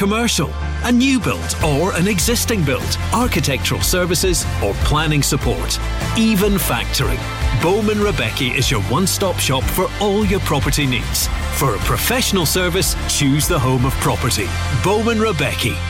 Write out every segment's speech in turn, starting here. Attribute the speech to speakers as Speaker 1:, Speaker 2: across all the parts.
Speaker 1: commercial, a new build or an existing build, architectural services or planning support, even factoring. Bowman Rebecca is your one stop shop for all your property needs. For a professional service, choose the home of property. Bowman Rebecca.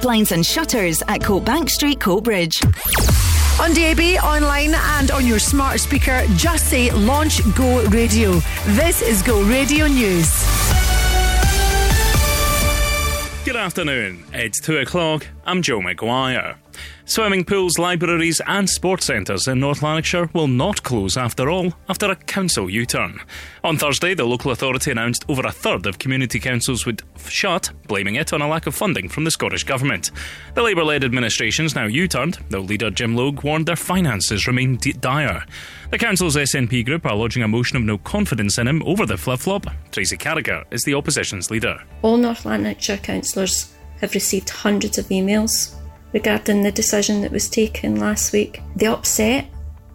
Speaker 2: Blinds and Shutters at Coat Bank Street, Coatbridge.
Speaker 3: On DAB, online, and on your smart speaker, just say Launch Go Radio. This is Go Radio News.
Speaker 4: Good afternoon. It's 2 o'clock. I'm Joe McGuire. Swimming pools, libraries, and sports centres in North Lanarkshire will not close after all after a council U turn. On Thursday, the local authority announced over a third of community councils would shut, blaming it on a lack of funding from the Scottish Government. The Labour led administration's now U turned, though leader Jim Logue warned their finances remain d- dire. The council's SNP group are lodging a motion of no confidence in him over the flip flop. Tracy Carragher is the opposition's leader.
Speaker 5: All North Lanarkshire councillors have received hundreds of emails regarding the decision that was taken last week. The upset,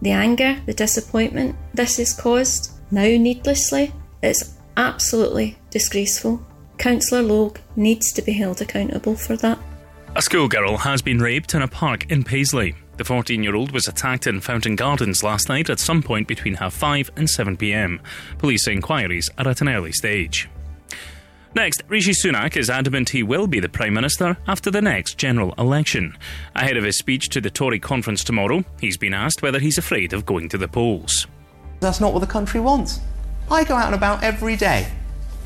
Speaker 5: the anger, the disappointment this has caused, now needlessly, it's absolutely disgraceful. Councillor Logue needs to be held accountable for that.
Speaker 4: A schoolgirl has been raped in a park in Paisley. The 14 year old was attacked in Fountain Gardens last night at some point between half 5 and 7 pm. Police inquiries are at an early stage. Next, Rishi Sunak is adamant he will be the Prime Minister after the next general election. Ahead of his speech to the Tory conference tomorrow, he's been asked whether he's afraid of going to the polls.
Speaker 6: That's not what the country wants. I go out and about every day.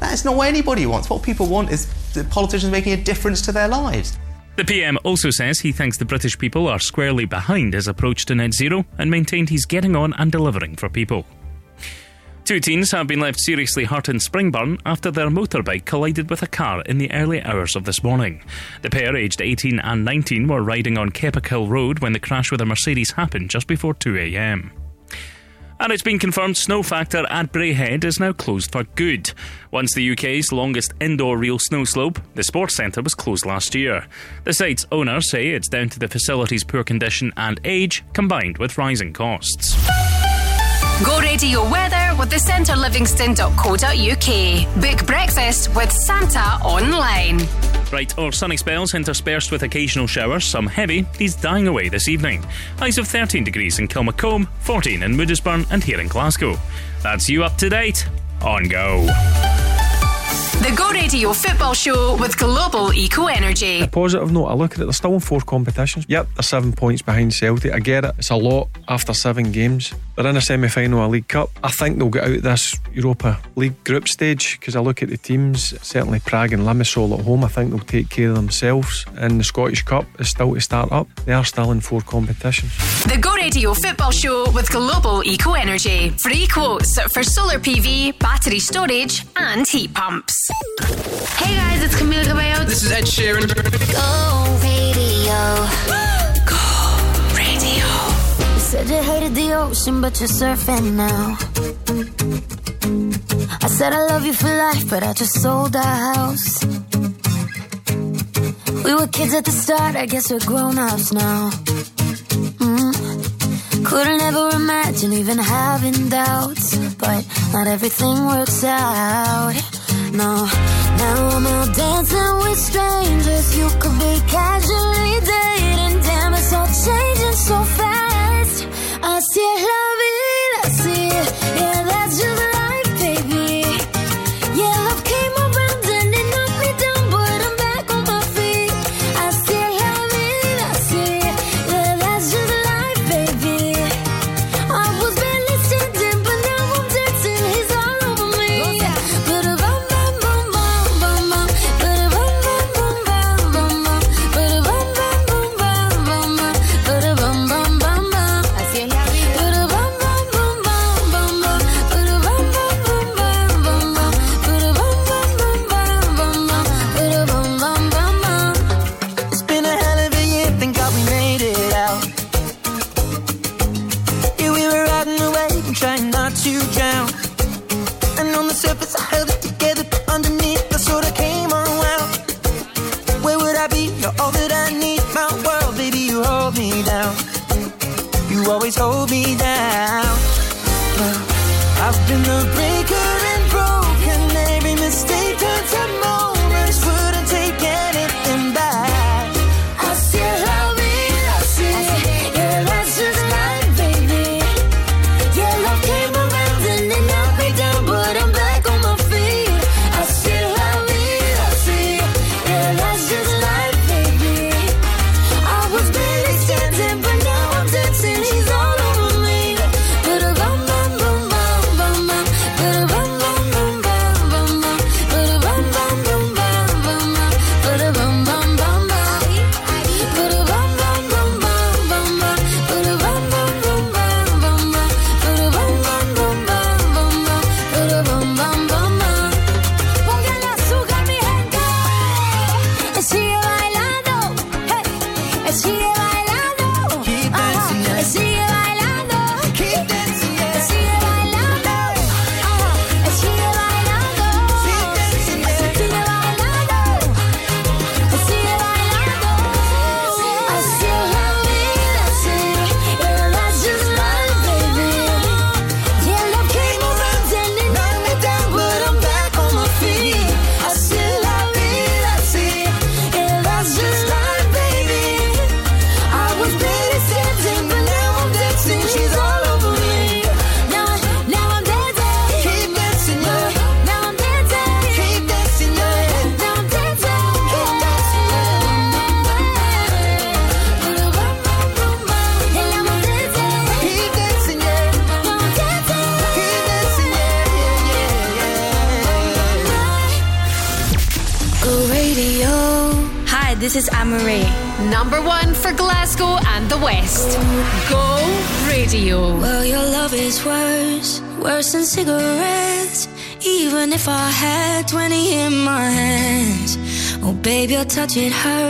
Speaker 6: That's not what anybody wants. What people want is the politicians making a difference to their lives.
Speaker 4: The PM also says he thinks the British people are squarely behind his approach to net zero and maintained he's getting on and delivering for people. Two teens have been left seriously hurt in Springburn after their motorbike collided with a car in the early hours of this morning. The pair, aged 18 and 19, were riding on Keppoch Road when the crash with a Mercedes happened just before 2am. And it's been confirmed snow factor at Braehead is now closed for good. Once the UK's longest indoor real snow slope, the sports centre was closed last year. The site's owners say it's down to the facility's poor condition and age, combined with rising costs.
Speaker 7: Go radio weather with the centrelivingston.co.uk. Book breakfast with Santa online.
Speaker 4: Bright or sunny spells interspersed with occasional showers, some heavy, these dying away this evening. Highs of 13 degrees in Kilmacolm, 14 in Moodisburn, and here in Glasgow. That's you up to date on Go.
Speaker 7: The Go Radio Football Show with Global Eco Energy.
Speaker 8: A positive note, I look at it, they're still in four competitions. Yep, they're seven points behind Celtic. I get it, it's a lot after seven games. They're in a semi final of League Cup. I think they'll get out this Europa League group stage because I look at the teams, certainly Prague and Limassol at home, I think they'll take care of themselves. And the Scottish Cup is still to start up. They are still in four competitions.
Speaker 7: The Go Radio Football Show with Global Eco Energy. Free quotes for solar PV, battery storage, and heat pumps.
Speaker 9: Hey guys, it's Camila Cabello.
Speaker 10: This is Ed Sheeran.
Speaker 9: Go radio.
Speaker 7: Go radio.
Speaker 9: You said you hated the ocean, but you're surfing now. I said I love you for life, but I just sold our house. We were kids at the start, I guess we're grown ups now. Mm. Couldn't ever imagine even having doubts, but not everything works out. No, now I'm out dancing with strangers. You could be casually dating. Damn, it's all changing so fast. I still love it. I see it. always hold me
Speaker 11: touch it hurts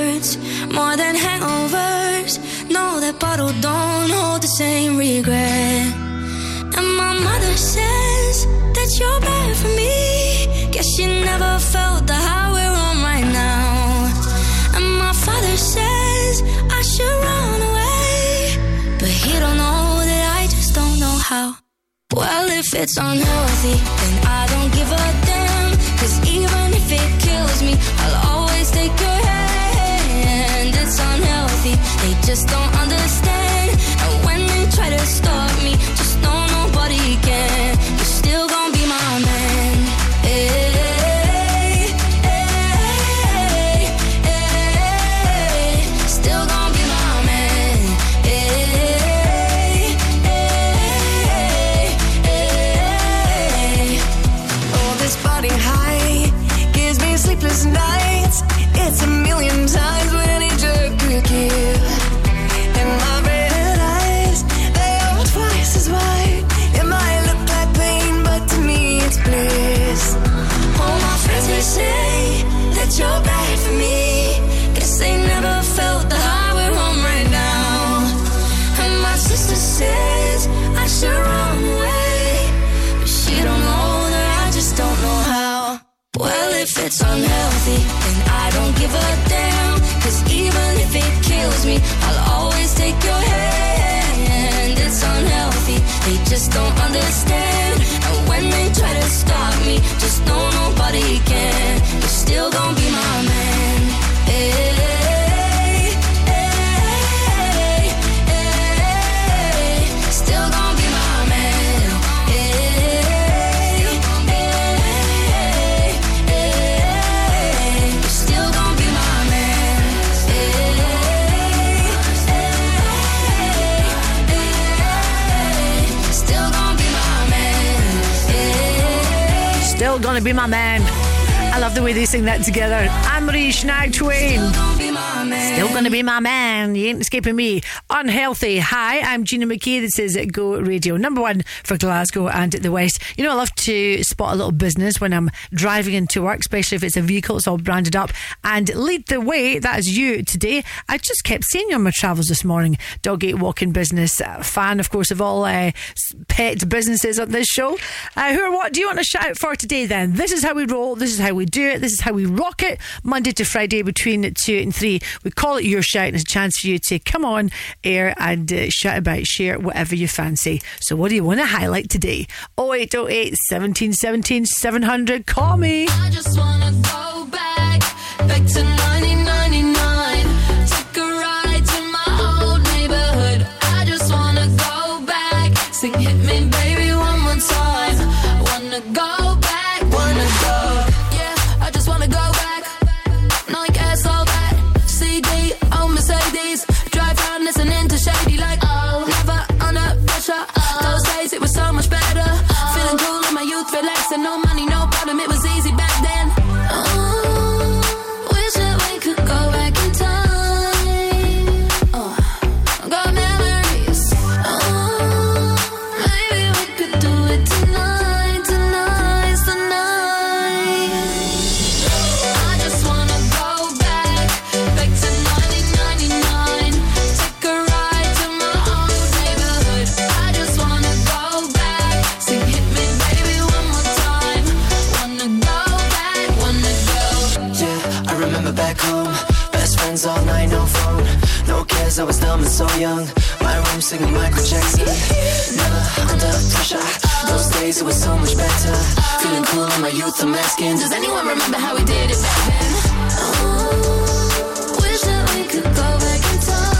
Speaker 3: Together, together. Anne Marie Shania Twain. Still gonna be my man. You ain't escaping me. Unhealthy. Hi, I'm Gina McKie. This is Go Radio, number one for Glasgow and the West. You know, I love to spot a little business when I'm driving into work, especially if it's a vehicle, it's all branded up and lead the way. That is you today. I just kept seeing you on my travels this morning. Dog Walking Business uh, fan, of course, of all uh, pet businesses on this show. Uh, who or what do you want to shout out for today then? This is how we roll. This is how we do it. This is how we rock it. Monday to Friday between two and three. We call it your shout and it's a chance for you to come on air and uh, shout about, share whatever you fancy. So what do you want to highlight today? 0808 1717 700. Call me.
Speaker 11: I just want to go back back to 1999. Took a ride to my old neighborhood. I just wanna go back, sing
Speaker 9: young. My room singing Michael Jackson. Never under pressure. Those days it was so much better. Feeling cool in my youth, I'm asking.
Speaker 11: Does anyone remember how we did it back then? Oh, wish that we could go back in time.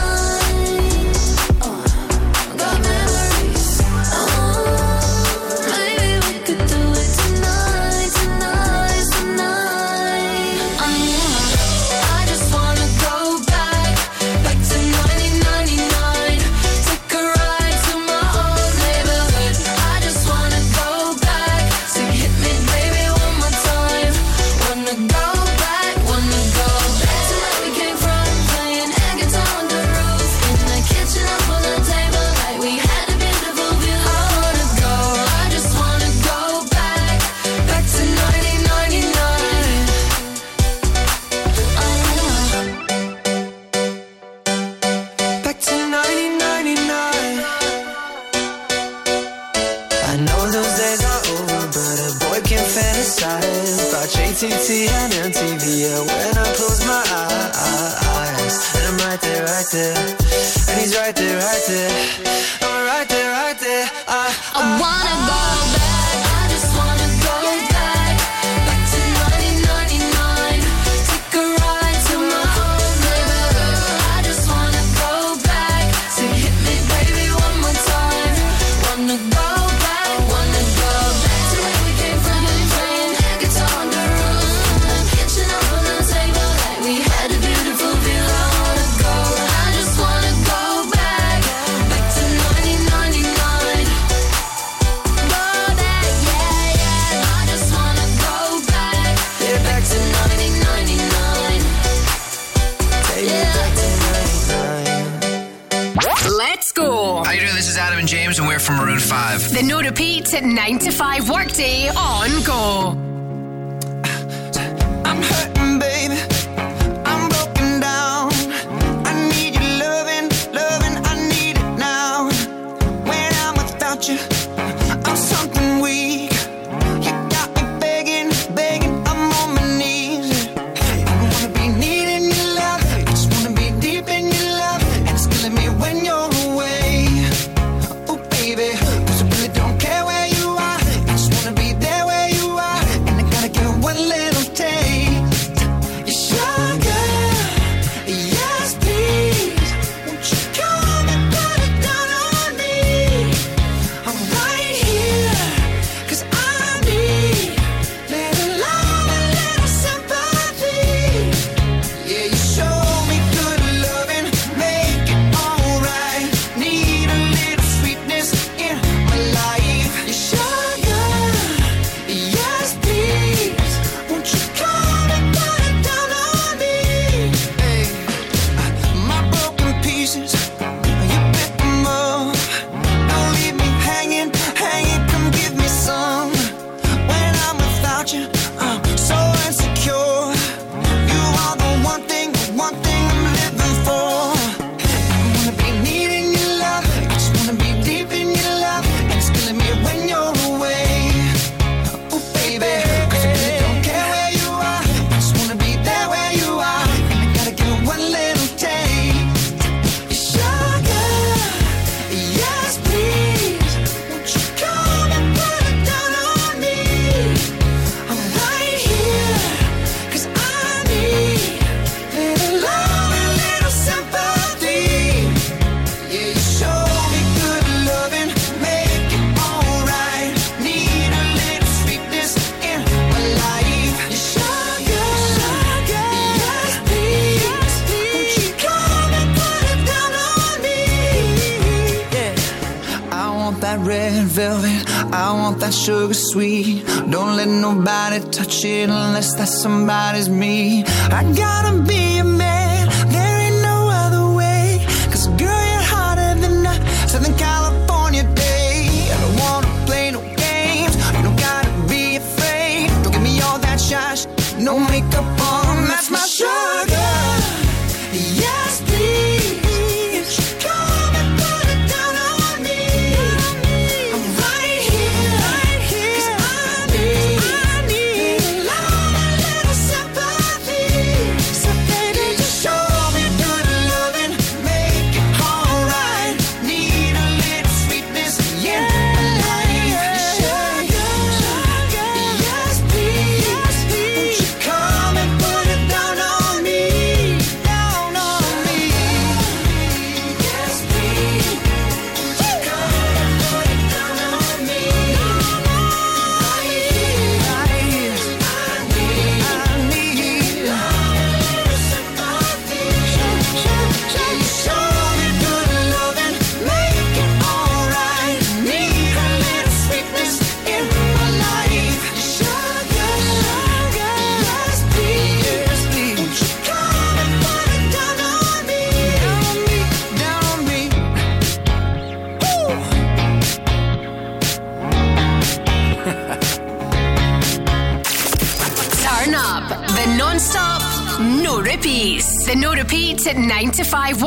Speaker 7: Repeat 9 to 5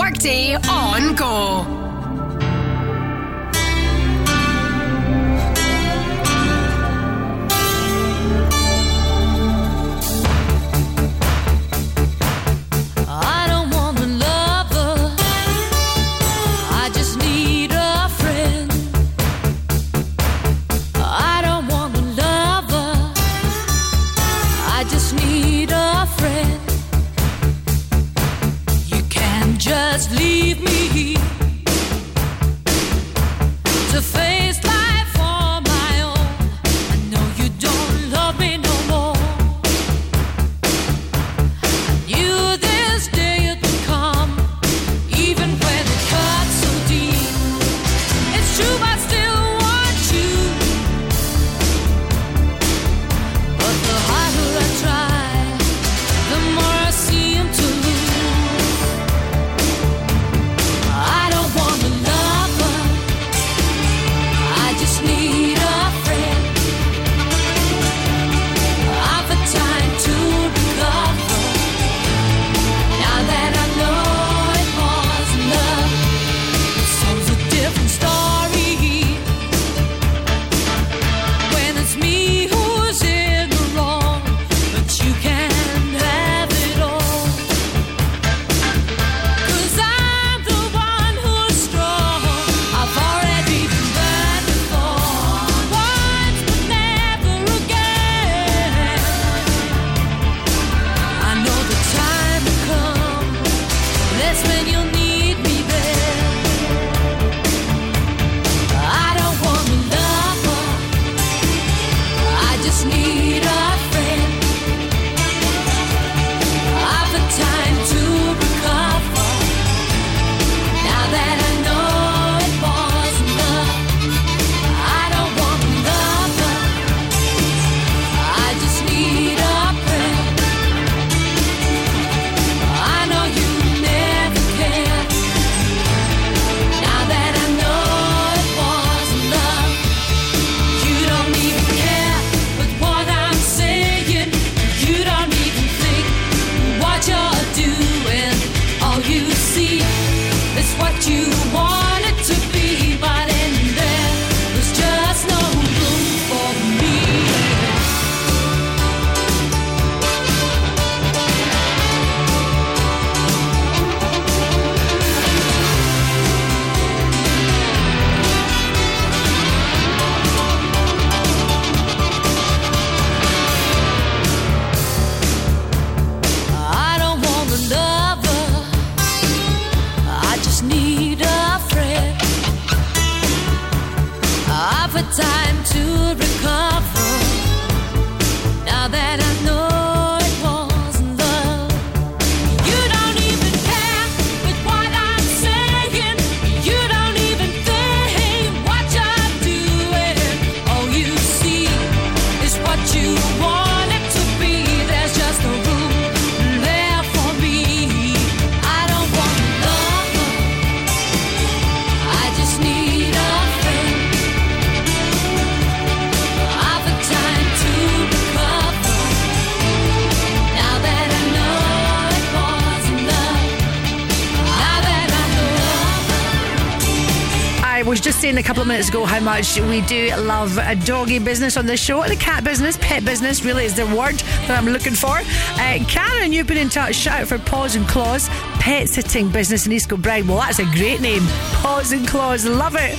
Speaker 3: how much we do love a doggy business on this show. The cat business, pet business, really is the word that I'm looking for. Uh, Karen, you've been in touch. Shout out for Paws and Claws, pet sitting business in East Kilbride. Well, that's a great name. Paws and Claws, love it.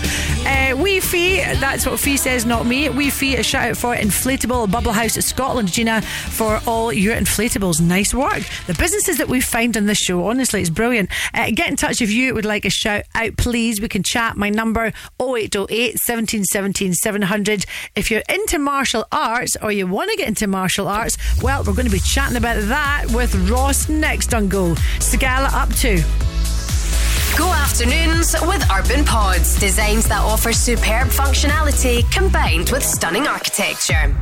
Speaker 3: Uh, Wee Fee, that's what Fee says, not me. Wee Fee, a shout out for Inflatable Bubble House Scotland, Gina, for all your inflatables. Nice work. The businesses that we find on this show, honestly, it's brilliant. Uh, get in touch if you would like a shout out, please. We can chat. My number 0808 1717 700. If you're into martial arts or you want to get into martial arts, well, we're going to be chatting about that with Ross next on Go. Scala up to.
Speaker 7: Go afternoons with Urban Pods. Designs that offer superb functionality combined with stunning architecture.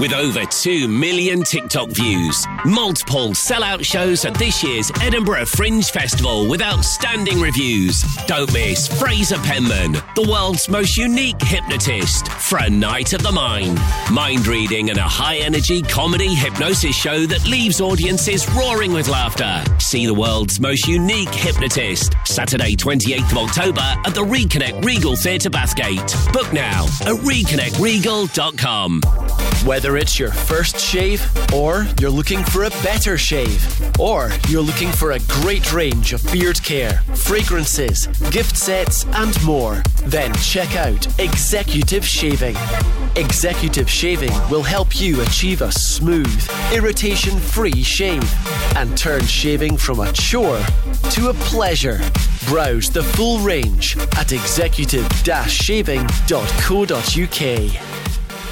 Speaker 12: With over 2 million TikTok views, multiple sellout shows at this year's Edinburgh Fringe Festival with outstanding reviews. Don't miss Fraser Penman, the world's most unique hypnotist, for a night of the mind. Mind reading and a high energy comedy hypnosis show that leaves audiences roaring with laughter. See the world's most unique hypnotist, Saturday, 28th of October at the Reconnect Regal Theatre Bathgate. Book now at reconnectregal.com.
Speaker 13: Whether it's your first shave, or you're looking for a better shave, or you're looking for a great range of beard care, fragrances, gift sets, and more, then check out Executive Shaving. Executive Shaving will help you achieve a smooth, irritation free shave and turn shaving from a chore to a pleasure. Browse the full range at executive shaving.co.uk.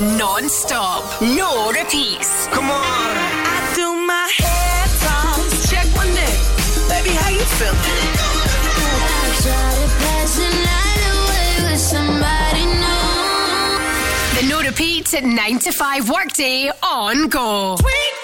Speaker 7: Non stop. No repeats.
Speaker 9: Come on. I do my hair toss. Check one day. Baby, how you feeling?
Speaker 7: The no repeat 9 to 5 workday on go.
Speaker 9: You're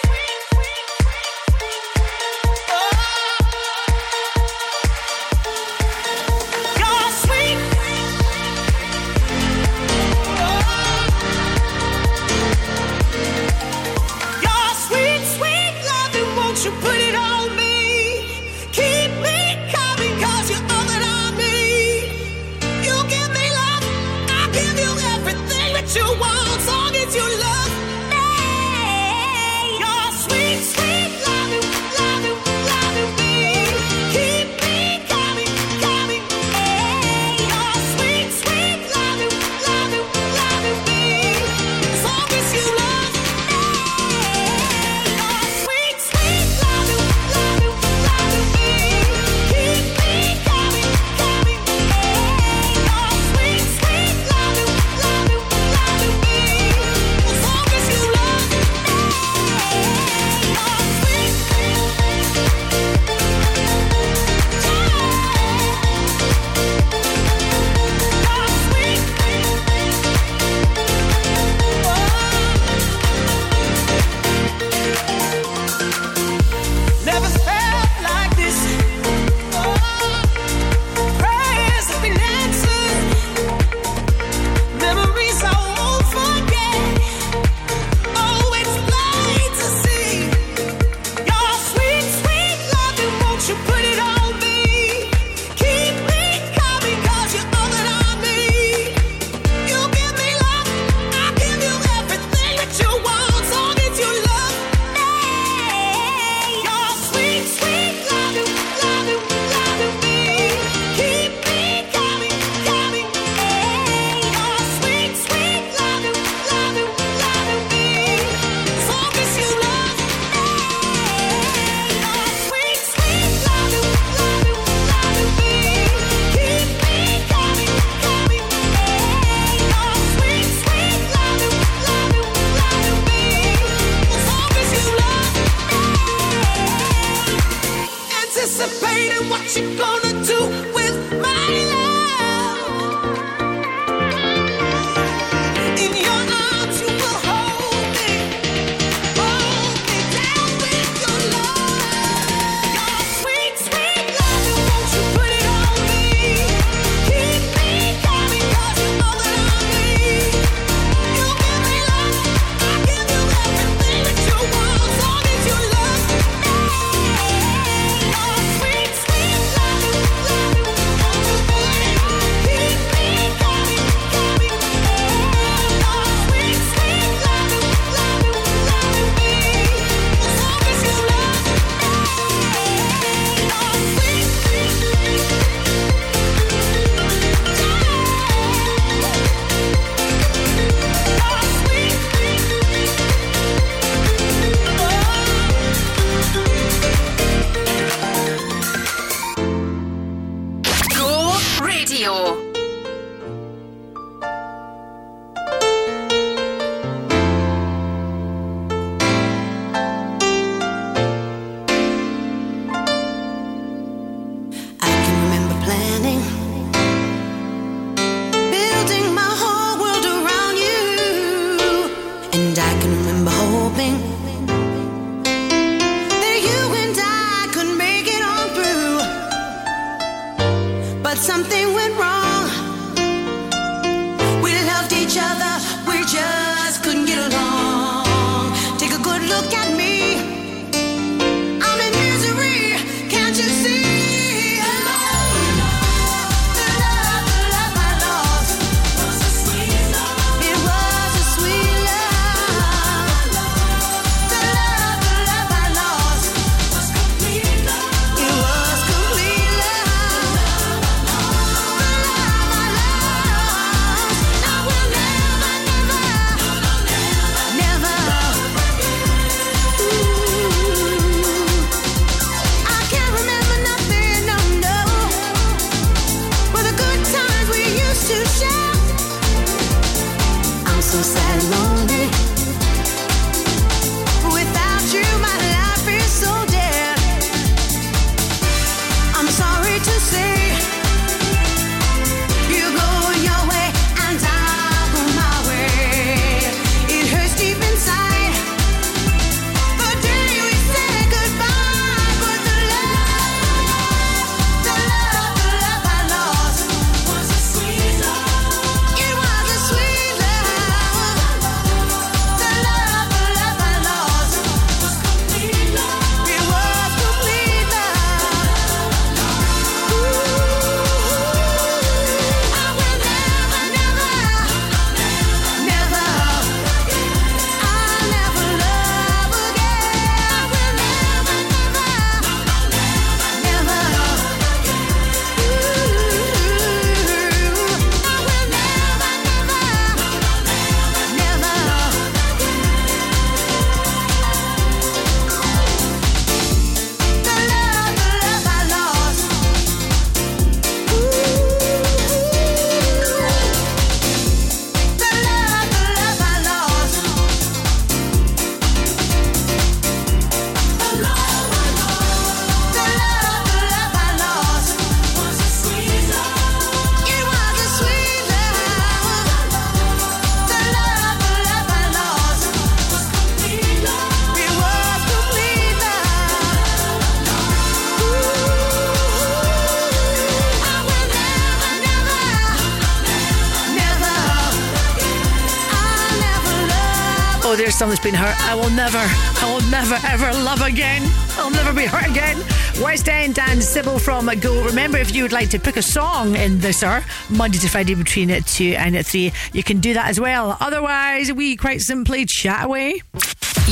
Speaker 3: been hurt. I will never, I will never ever love again. I'll never be hurt again. West End and Sybil from Go. Remember, if you would like to pick a song in this hour, Monday to Friday between 2 and 3, you can do that as well. Otherwise, we quite simply chat away.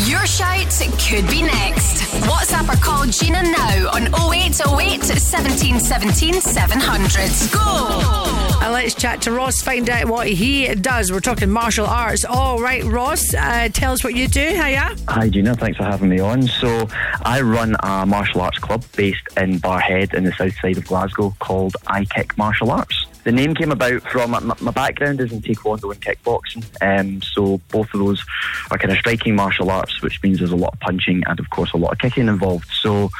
Speaker 7: Your shout could be next. WhatsApp or call Gina now on 0808 17 17 700. Go!
Speaker 3: Let's chat to Ross, find out what he does. We're talking martial arts. All right, Ross, uh, tell us what you do. Hiya.
Speaker 14: Hi, Gina. Thanks for having me on. So, I run a martial arts club based in Barrhead in the south side of Glasgow called I Kick Martial Arts. The name came about from my, my background is in Taekwondo and kickboxing, um, so both of those are kind of striking martial arts, which means there's a lot of punching and, of course, a lot of kicking involved. So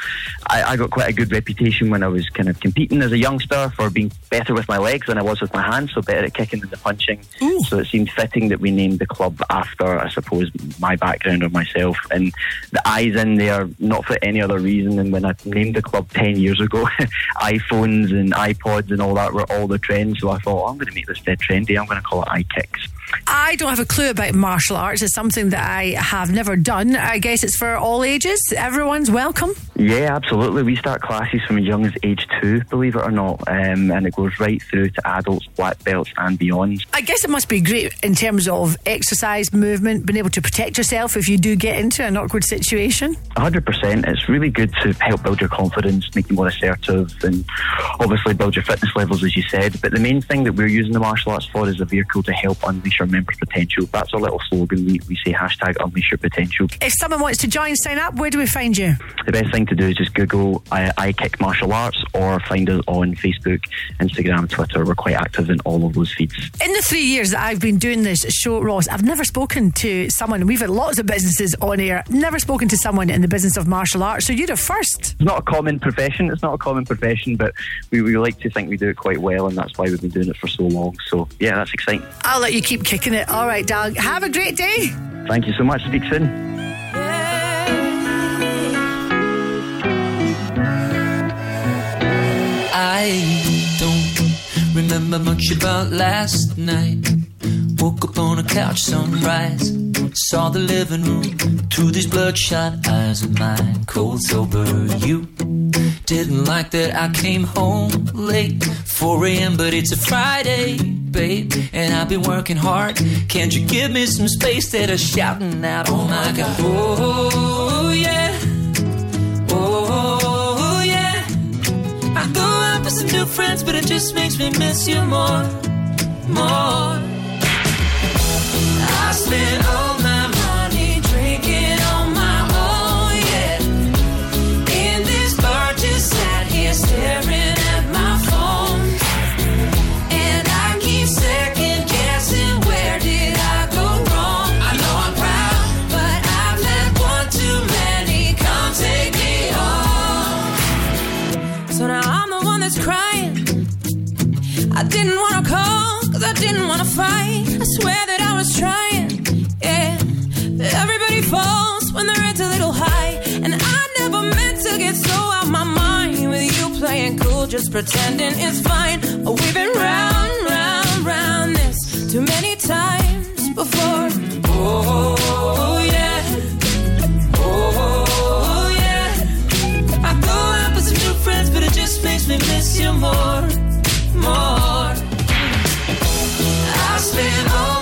Speaker 14: I, I got quite a good reputation when I was kind of competing as a youngster for being better with my legs than I was with my hands, so better at kicking than the punching. So it seemed fitting that we named the club after, I suppose, my background or myself. And the eyes in there, not for any other reason than when I named the club 10 years ago, iPhones and iPods and all that were all the trends. So I thought, I'm going to make this dead trendy. I'm going to call it iKicks.
Speaker 3: I don't have a clue about martial arts. It's something that I have never done. I guess it's for all ages. Everyone's welcome.
Speaker 14: Yeah, absolutely. We start classes from as young as age two, believe it or not, um, and it goes right through to adults, black belts, and beyond.
Speaker 3: I guess it must be great in terms of exercise, movement, being able to protect yourself if you do get into an awkward situation.
Speaker 14: 100%. It's really good to help build your confidence, make you more assertive, and obviously build your fitness levels, as you said. But the main thing that we're using the martial arts for is a vehicle to help unleash members' potential. That's our little slogan. We, we say hashtag unleash your potential.
Speaker 3: If someone wants to join, sign up, where do we find you?
Speaker 14: The best thing to do is just Google I, I Kick Martial Arts or find us on Facebook, Instagram, Twitter. We're quite active in all of those feeds.
Speaker 3: In the three years that I've been doing this show, Ross, I've never spoken to someone. We've had lots of businesses on air, never spoken to someone in the business of martial arts. So you're the first.
Speaker 14: It's not a common profession. It's not a common profession, but we, we like to think we do it quite well, and that's why we've been doing it for so long. So, yeah, that's exciting.
Speaker 3: I'll let you keep kicking it. All right, Doug. Have a great day.
Speaker 14: Thank you so much. Speak soon.
Speaker 9: I
Speaker 15: Remember much about last night. Woke up on a couch, sunrise. Saw the living room through these bloodshot eyes of mine. Cold sober, you didn't like that I came home late. 4 a.m., but it's a Friday, babe. And I've been working hard. Can't you give me some space that I'm shouting out? Oh my god. Oh, yeah. out with some new friends, but it just makes me miss you more, more. I spent all
Speaker 16: didn't wanna fight. I swear that I was trying. Yeah, but everybody falls when they're at a little high, and I never meant to get so out my mind with you playing cool, just pretending it's fine. Oh, we've been round, round, round this too many times before.
Speaker 15: Oh yeah. Oh yeah. I go out with some new friends, but it just makes me miss you more, more lost in
Speaker 16: all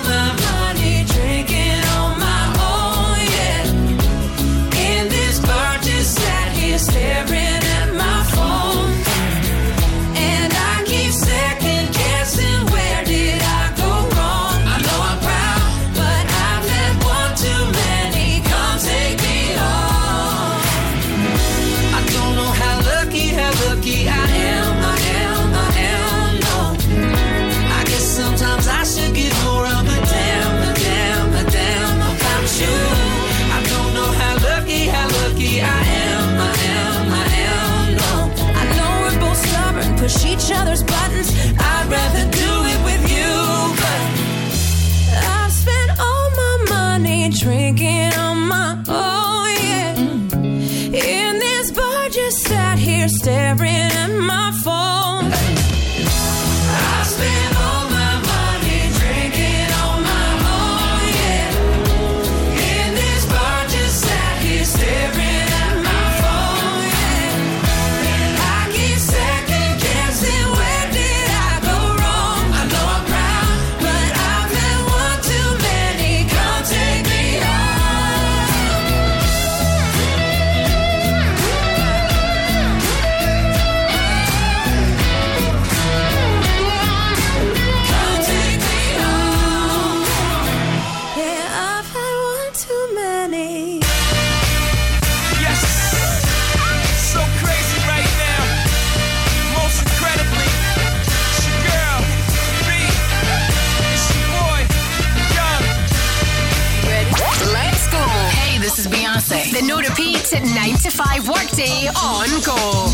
Speaker 17: Blanco.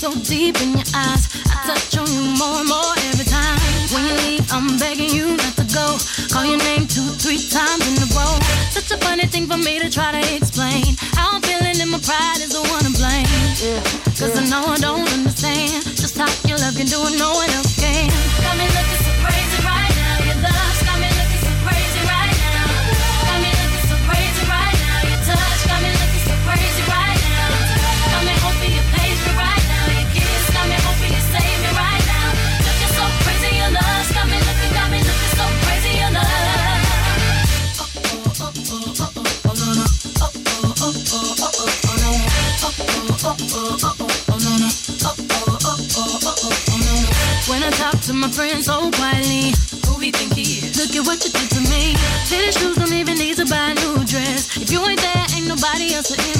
Speaker 17: So
Speaker 11: deep in your eyes, I touch on you more and more. tennis shoes, don't even need to buy a new dress. If you ain't there, ain't nobody else to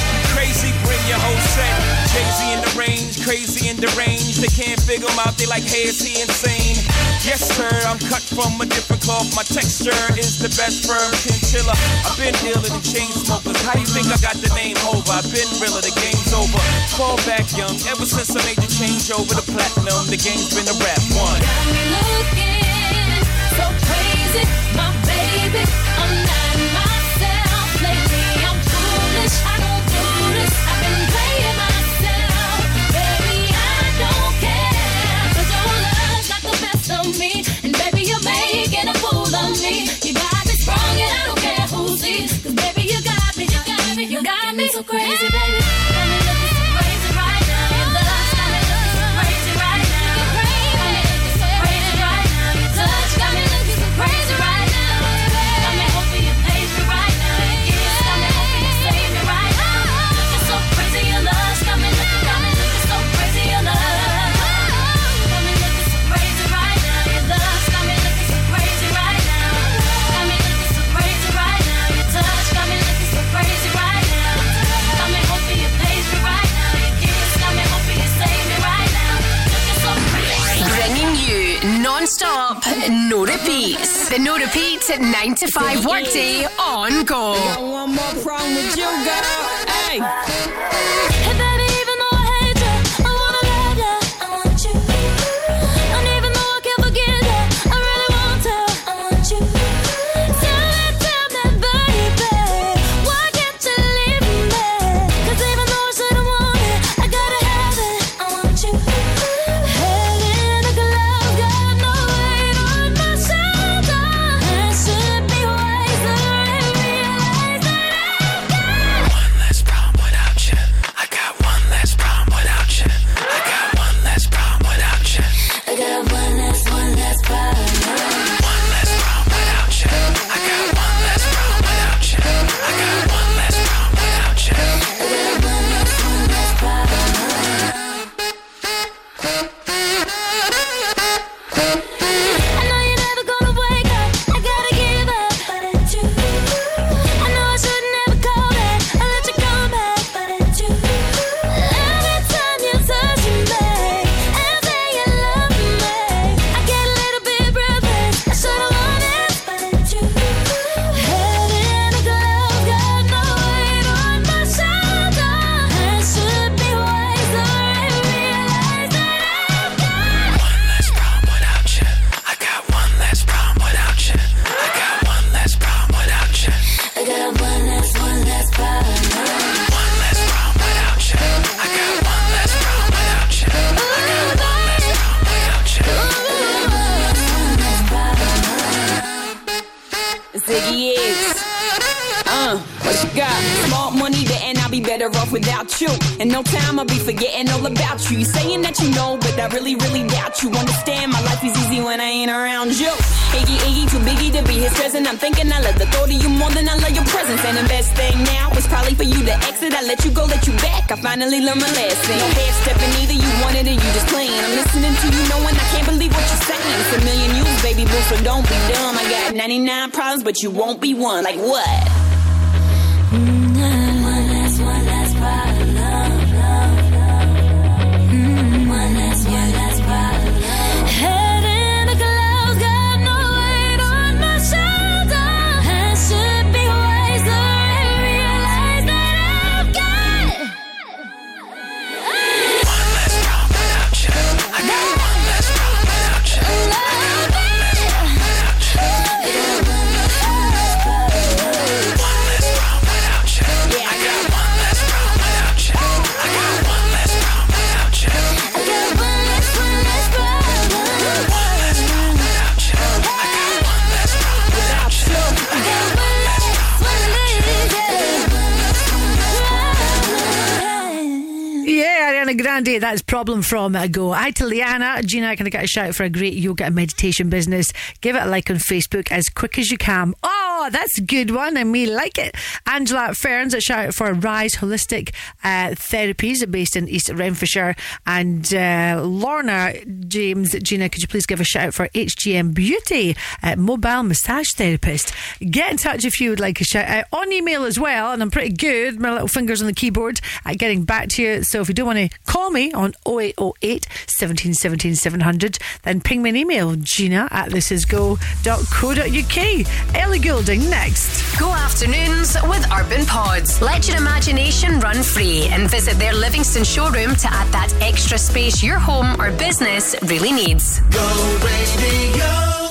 Speaker 17: crazy, bring your whole set. Crazy in the range, crazy in the range. They can't figure him out, they like, hey, is he insane? Yes, sir, I'm cut from a different cloth. My texture is the best firm chinchilla. I've been dealing with chain smokers. How you think I got the name Hova? I've been realer, the game's over. Fall back young, ever since I made the change over the platinum, the game's been a rap one.
Speaker 11: Got me looking so crazy, my baby. the
Speaker 7: no-repeat at 9 to 5 workday on go.
Speaker 18: One more problem with you, girl. Hey. finally learned my lesson. No head stepping either, you wanted it, you just playing. I'm listening to you knowing I can't believe what you're saying. It's a million views, baby boo, so don't be dumb. I got 99 problems, but you won't be one. Like what?
Speaker 3: That's Problem From a Go. Hi to Liana. Gina, can I get a shout for a great yoga and meditation business? Give it a like on Facebook as quick as you can. Oh, that's a good one, and we like it. Angela Ferns, a shout out for Rise Holistic uh, Therapies based in East Renfrewshire. And uh, Lorna James, Gina, could you please give a shout out for HGM Beauty, uh, mobile massage therapist? Get in touch if you would like a shout out on email as well. And I'm pretty good, my little fingers on the keyboard at getting back to you. So if you don't want to call me on 0808 17 17 700, then ping me an email, gina at thisisgo.co.uk. Ellie Goulding next.
Speaker 7: Go afternoons with Urban Pods. Let your imagination run free and visit their Livingston showroom to add that extra space your home or business really needs.
Speaker 19: Go, baby, go.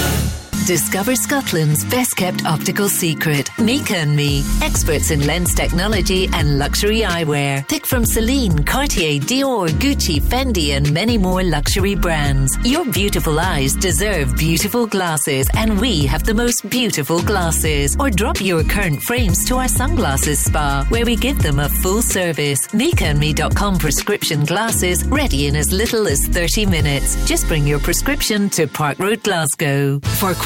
Speaker 20: Yeah.
Speaker 21: Discover Scotland's best kept optical secret. Mika and Me, experts in lens technology and luxury eyewear. Pick from Celine, Cartier, Dior, Gucci, Fendi, and many more luxury brands. Your beautiful eyes deserve beautiful glasses, and we have the most beautiful glasses. Or drop your current frames to our sunglasses spa, where we give them a full service. MikaandMe.com prescription glasses ready in as little as 30 minutes. Just bring your prescription to Park Road, Glasgow.
Speaker 2: For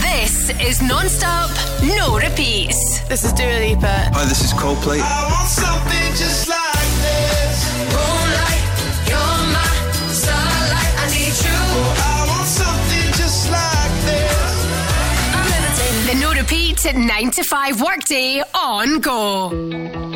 Speaker 7: This is non-stop, no repeats.
Speaker 22: This is Dua Lipa.
Speaker 10: Hi, this is Coldplay.
Speaker 20: I want something just like this. Moonlight, you're my starlight. I need you. I want something just like this.
Speaker 7: The no repeat 9 to 5 workday on go.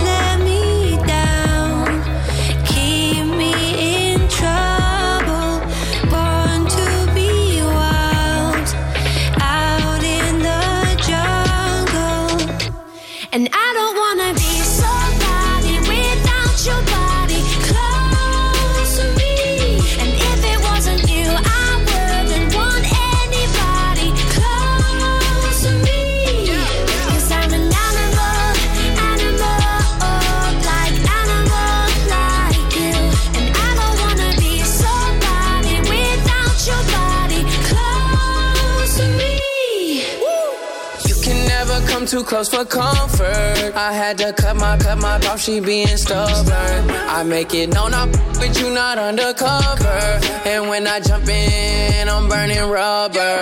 Speaker 22: too close for comfort. I had to cut my cut my off, she being stubborn. I make it known I'm with you, not undercover. And when I jump in, I'm burning rubber.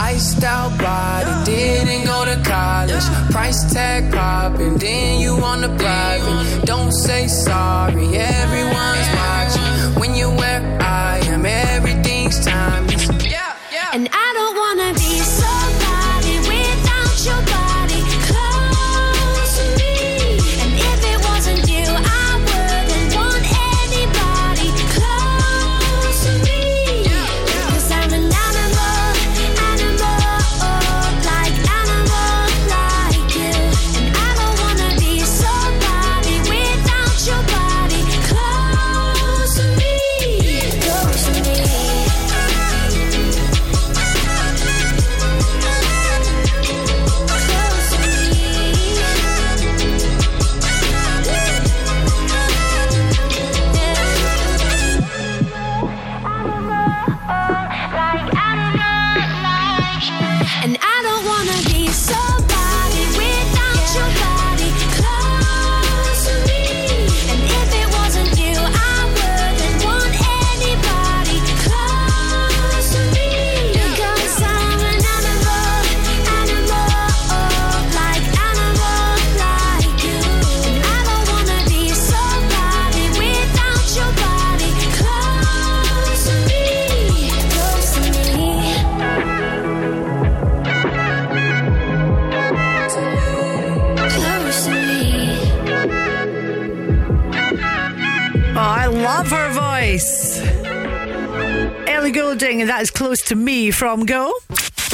Speaker 22: Iced out body, didn't go to college. Price tag popping, then you on the private. Don't say sorry, everyone's watching. When you're where I am, everything's timeless.
Speaker 9: And I
Speaker 3: Ellie Goulding, and that is close to me from Go.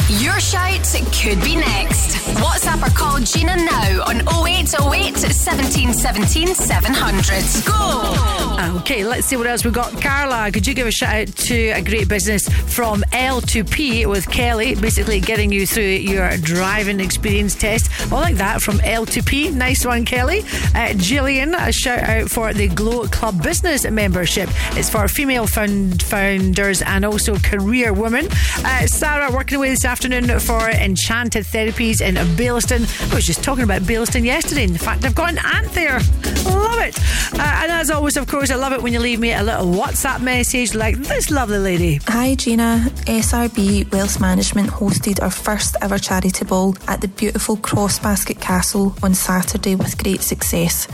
Speaker 7: Your shout could be next. WhatsApp or call Gina now on 0808 17 17 700. Go!
Speaker 3: Okay, let's see what else we've got. Carla, could you give a shout out to a great business from L to P with Kelly, basically getting you through your driving experience test? I like that from L to P. Nice one, Kelly. Uh, Gillian, a shout out for the Glow Club Business membership. It's for female found founders and also career women. Uh, Sarah, working away this afternoon for Enchanted Therapies in Baillieston. I was just talking about Baillieston yesterday. In fact, I've got an aunt there. Love it. Uh, and as always, of course, I love it when you leave me a little WhatsApp message like this lovely lady.
Speaker 23: Hi Gina, SRB Wealth Management hosted our first ever charity ball at the beautiful Crossbasket Castle on Saturday with great success.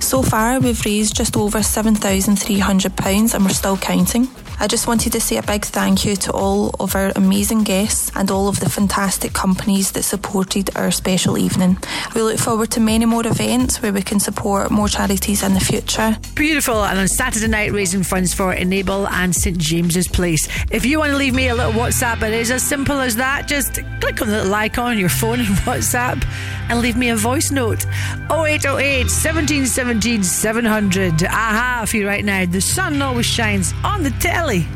Speaker 23: So far, we've raised just over £7,300 and we're still counting. I just wanted to say a big thank you to all of our amazing guests and all of the fantastic companies that supported our special evening. We look forward to many more events where we can support more charities in the future.
Speaker 3: Beautiful. And on Saturday night, raising funds for Enable and St James's Place. If you want to leave me a little WhatsApp, it is as simple as that. Just click on the little icon on your phone and WhatsApp and leave me a voice note. 0808 17 17 700. Aha, for you right now. The sun always shines on the telly.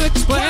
Speaker 24: Hard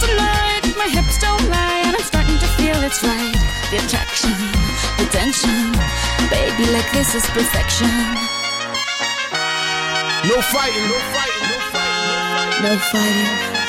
Speaker 24: tonight, my hips don't lie, and I'm starting to feel it's right. The attraction, the tension. Baby, like this is perfection.
Speaker 25: No fighting, no fighting, no fighting.
Speaker 24: No fighting.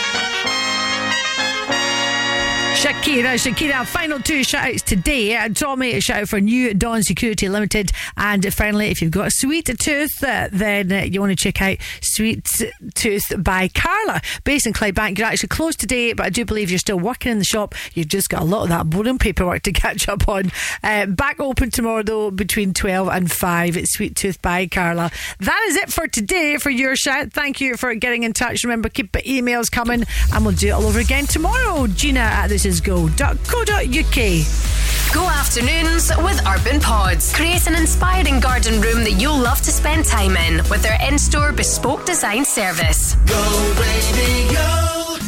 Speaker 3: Shakira, Shakira, final two shout outs today. Tommy, a shout out for New Dawn Security Limited. And finally, if you've got a sweet tooth, uh, then uh, you want to check out Sweet Tooth by Carla, based in Clydebank. You're actually closed today, but I do believe you're still working in the shop. You've just got a lot of that boring paperwork to catch up on. Uh, back open tomorrow, though, between 12 and 5. It's Sweet Tooth by Carla. That is it for today for your shout. Thank you for getting in touch. Remember, keep the emails coming, and we'll do it all over again tomorrow. Gina at thisisgo.co.uk.
Speaker 7: Go afternoons with Urban Pods. Create an inspiring garden room that you'll love to spend time in with their in store bespoke design service.
Speaker 9: Go radio.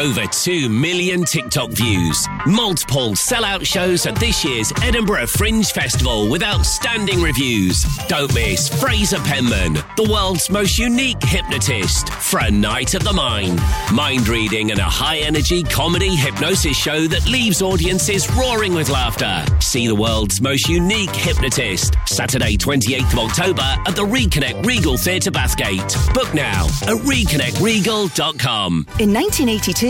Speaker 12: over 2 million TikTok views, multiple sellout shows at this year's Edinburgh Fringe Festival with outstanding reviews. Don't miss Fraser Penman, the world's most unique hypnotist, for a night of the mind. Mind reading and a high energy comedy hypnosis show that leaves audiences roaring with laughter. See the world's most unique hypnotist, Saturday, 28th of October at the Reconnect Regal Theatre Bathgate. Book now at reconnectregal.com.
Speaker 2: In 1982,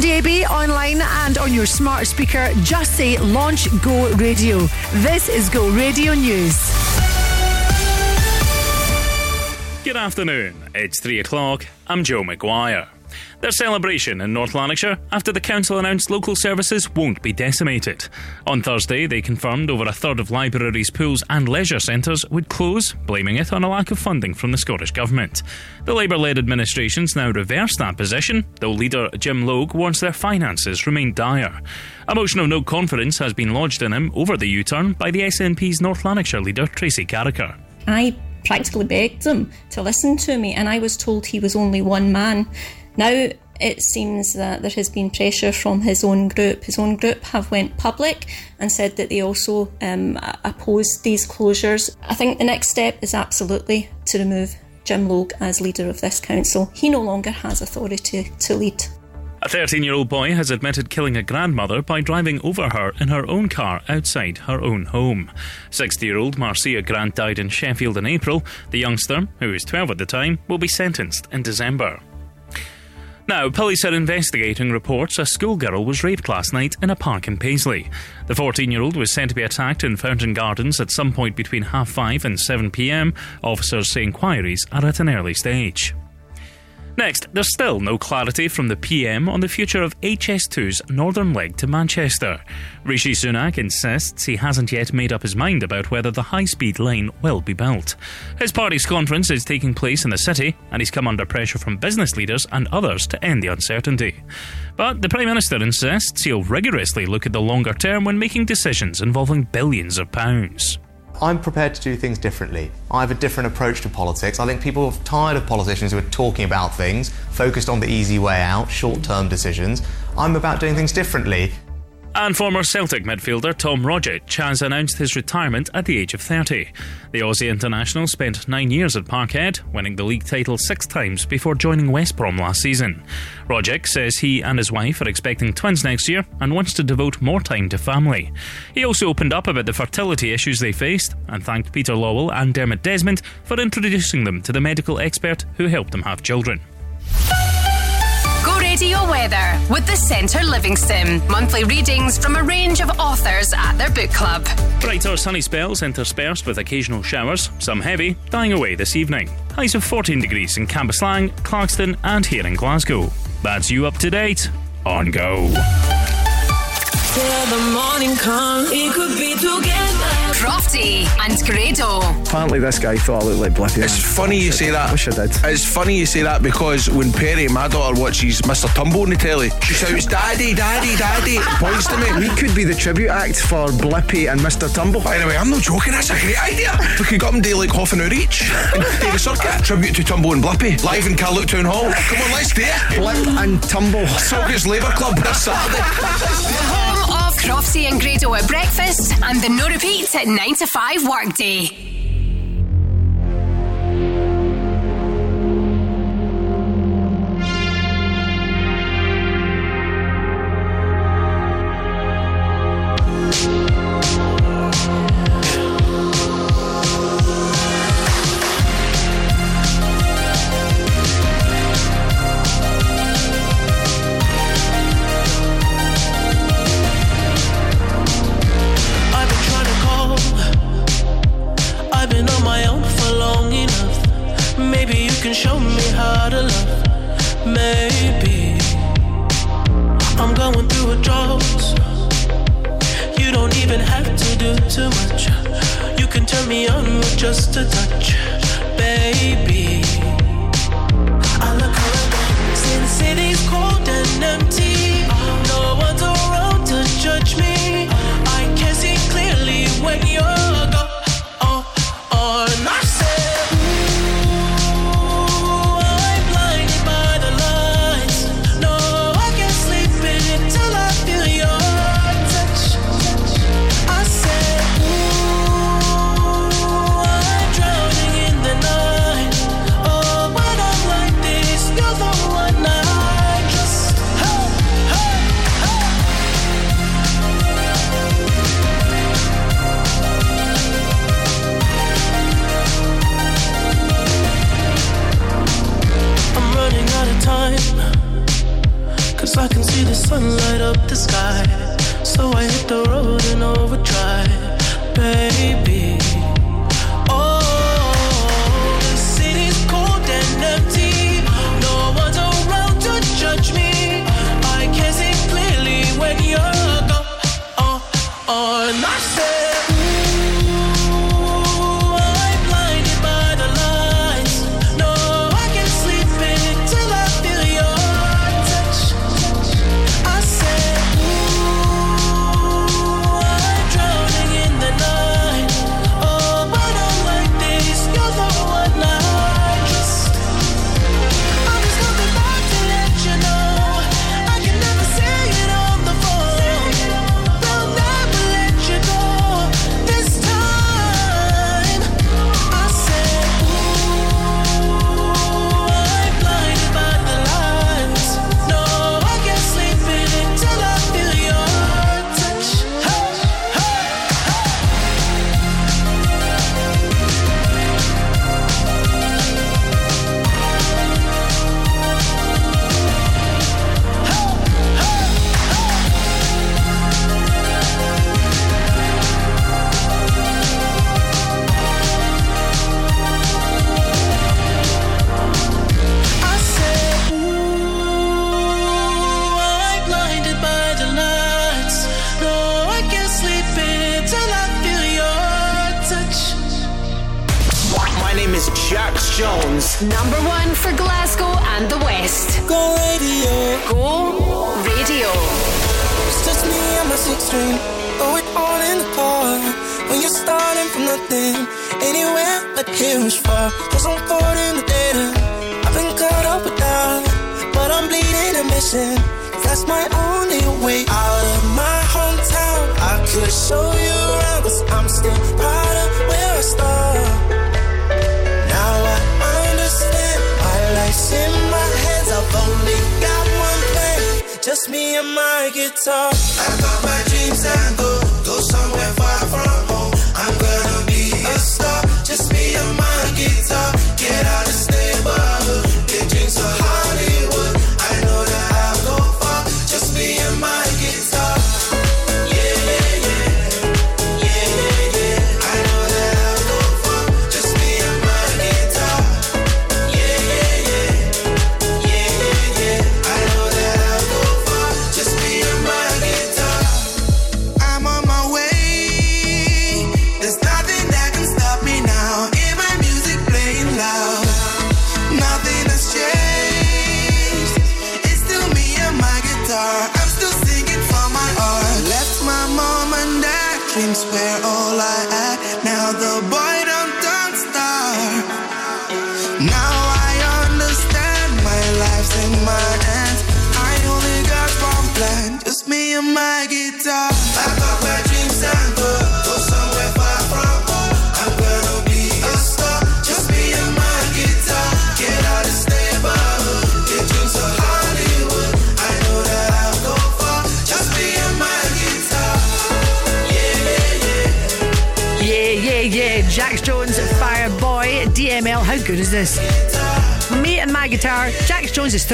Speaker 3: DAB, online, and on your smart speaker, just say Launch Go Radio. This is Go Radio News.
Speaker 4: Good afternoon. It's three o'clock. I'm Joe McGuire. Their celebration in North Lanarkshire after the council announced local services won't be decimated. On Thursday, they confirmed over a third of libraries, pools, and leisure centres would close, blaming it on a lack of funding from the Scottish Government. The Labour led administration's now reversed that position, though leader Jim Logue warns their finances remain dire. A motion of no confidence has been lodged in him over the U turn by the SNP's North Lanarkshire leader Tracy Carragher.
Speaker 5: I practically begged him to listen to me, and I was told he was only one man. Now it seems that there has been pressure from his own group. His own group have went public and said that they also um, oppose these closures. I think the next step is absolutely to remove Jim Logue as leader of this council. He no longer has authority to lead.
Speaker 4: A 13 year old boy has admitted killing a grandmother by driving over her in her own car outside her own home. 60 year old Marcia Grant died in Sheffield in April. The youngster, who was 12 at the time, will be sentenced in December. Now, police are investigating reports a schoolgirl was raped last night in a park in Paisley. The 14 year old was said to be attacked in Fountain Gardens at some point between half 5 and 7 pm. Officers say inquiries are at an early stage. Next, there's still no clarity from the PM on the future of HS2's northern leg to Manchester. Rishi Sunak insists he hasn't yet made up his mind about whether the high speed line will be built. His party's conference is taking place in the city, and he's come under pressure from business leaders and others to end the uncertainty. But the Prime Minister insists he'll rigorously look at the longer term when making decisions involving billions of pounds.
Speaker 6: I'm prepared to do things differently. I have a different approach to politics. I think people are tired of politicians who are talking about things, focused on the easy way out, short term decisions. I'm about doing things differently.
Speaker 4: And former Celtic midfielder Tom Rogic has announced his retirement at the age of 30. The Aussie international spent nine years at Parkhead, winning the league title six times before joining West Brom last season. Rogic says he and his wife are expecting twins next year and wants to devote more time to family. He also opened up about the fertility issues they faced and thanked Peter Lawwell and Dermot Desmond for introducing them to the medical expert who helped them have children.
Speaker 7: Radio Weather with the Centre Living Sim. Monthly readings from a range of authors at their book club.
Speaker 4: Brighter sunny spells interspersed with occasional showers, some heavy, dying away this evening. Highs of 14 degrees in Cambuslang, Clarkston, and here in Glasgow. That's you up to date on Go.
Speaker 11: Till the morning come, it could be together.
Speaker 7: Crofty and Grado.
Speaker 26: Apparently, this guy thought I looked like Blippi.
Speaker 10: It's funny you say that.
Speaker 26: I wish I did.
Speaker 10: It's funny you say that because when Perry, my daughter, watches Mr. Tumble on the telly, she shouts, Daddy, Daddy, Daddy, and points to me.
Speaker 26: We could be the tribute act for Blippi and Mr. Tumble.
Speaker 10: By the way, I'm not joking, that's a great idea. We could get them do like half an hour each. And do the circuit. Tribute to Tumble and Blippi. Live in Carluke Town Hall. Come on, let's do it.
Speaker 26: Blip and Tumble.
Speaker 10: Sorgate's Labour Club this Saturday.
Speaker 7: Crofty and Grado at breakfast and the no repeat at 9 to 5 workday.
Speaker 25: Just a touch,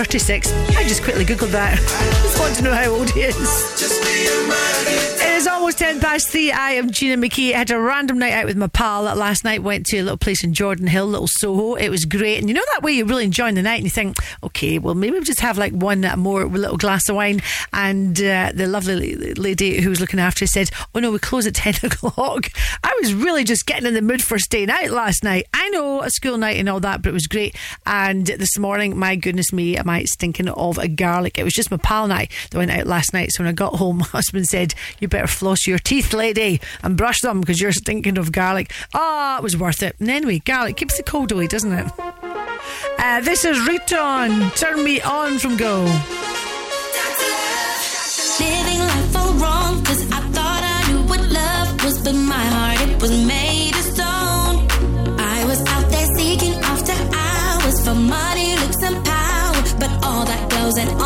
Speaker 3: 36. I just quickly googled that. just want to know how old he is. It is almost 10 past 3. I am Gina McKie. I had a random night out with my pal last night. Went to a little place in Jordanhill, little Soho. It was great. And you know that way you're really enjoying the night and you think, okay, well, maybe we'll just have like one more little glass of wine. And uh, the lovely lady who was looking after said, oh no, we close at 10 o'clock. I was really just getting in the mood for staying out last night. I know a school night and all that, but it was great. And this morning, my goodness me, am I stinking of a garlic. It was just my pal and I that went out last night. So when I got home, my husband said, you better floss your teeth, lady, and brush them because you're stinking of garlic. Ah, it was worth it. And anyway, garlic keeps the cold away, doesn't it? Uh, this is Riton. Turn me on from Go.
Speaker 9: Living life all wrong, cause I thought I knew what love was, but my heart, it was made of stone. I was out there seeking after hours for money, looks, and power, but all that goes and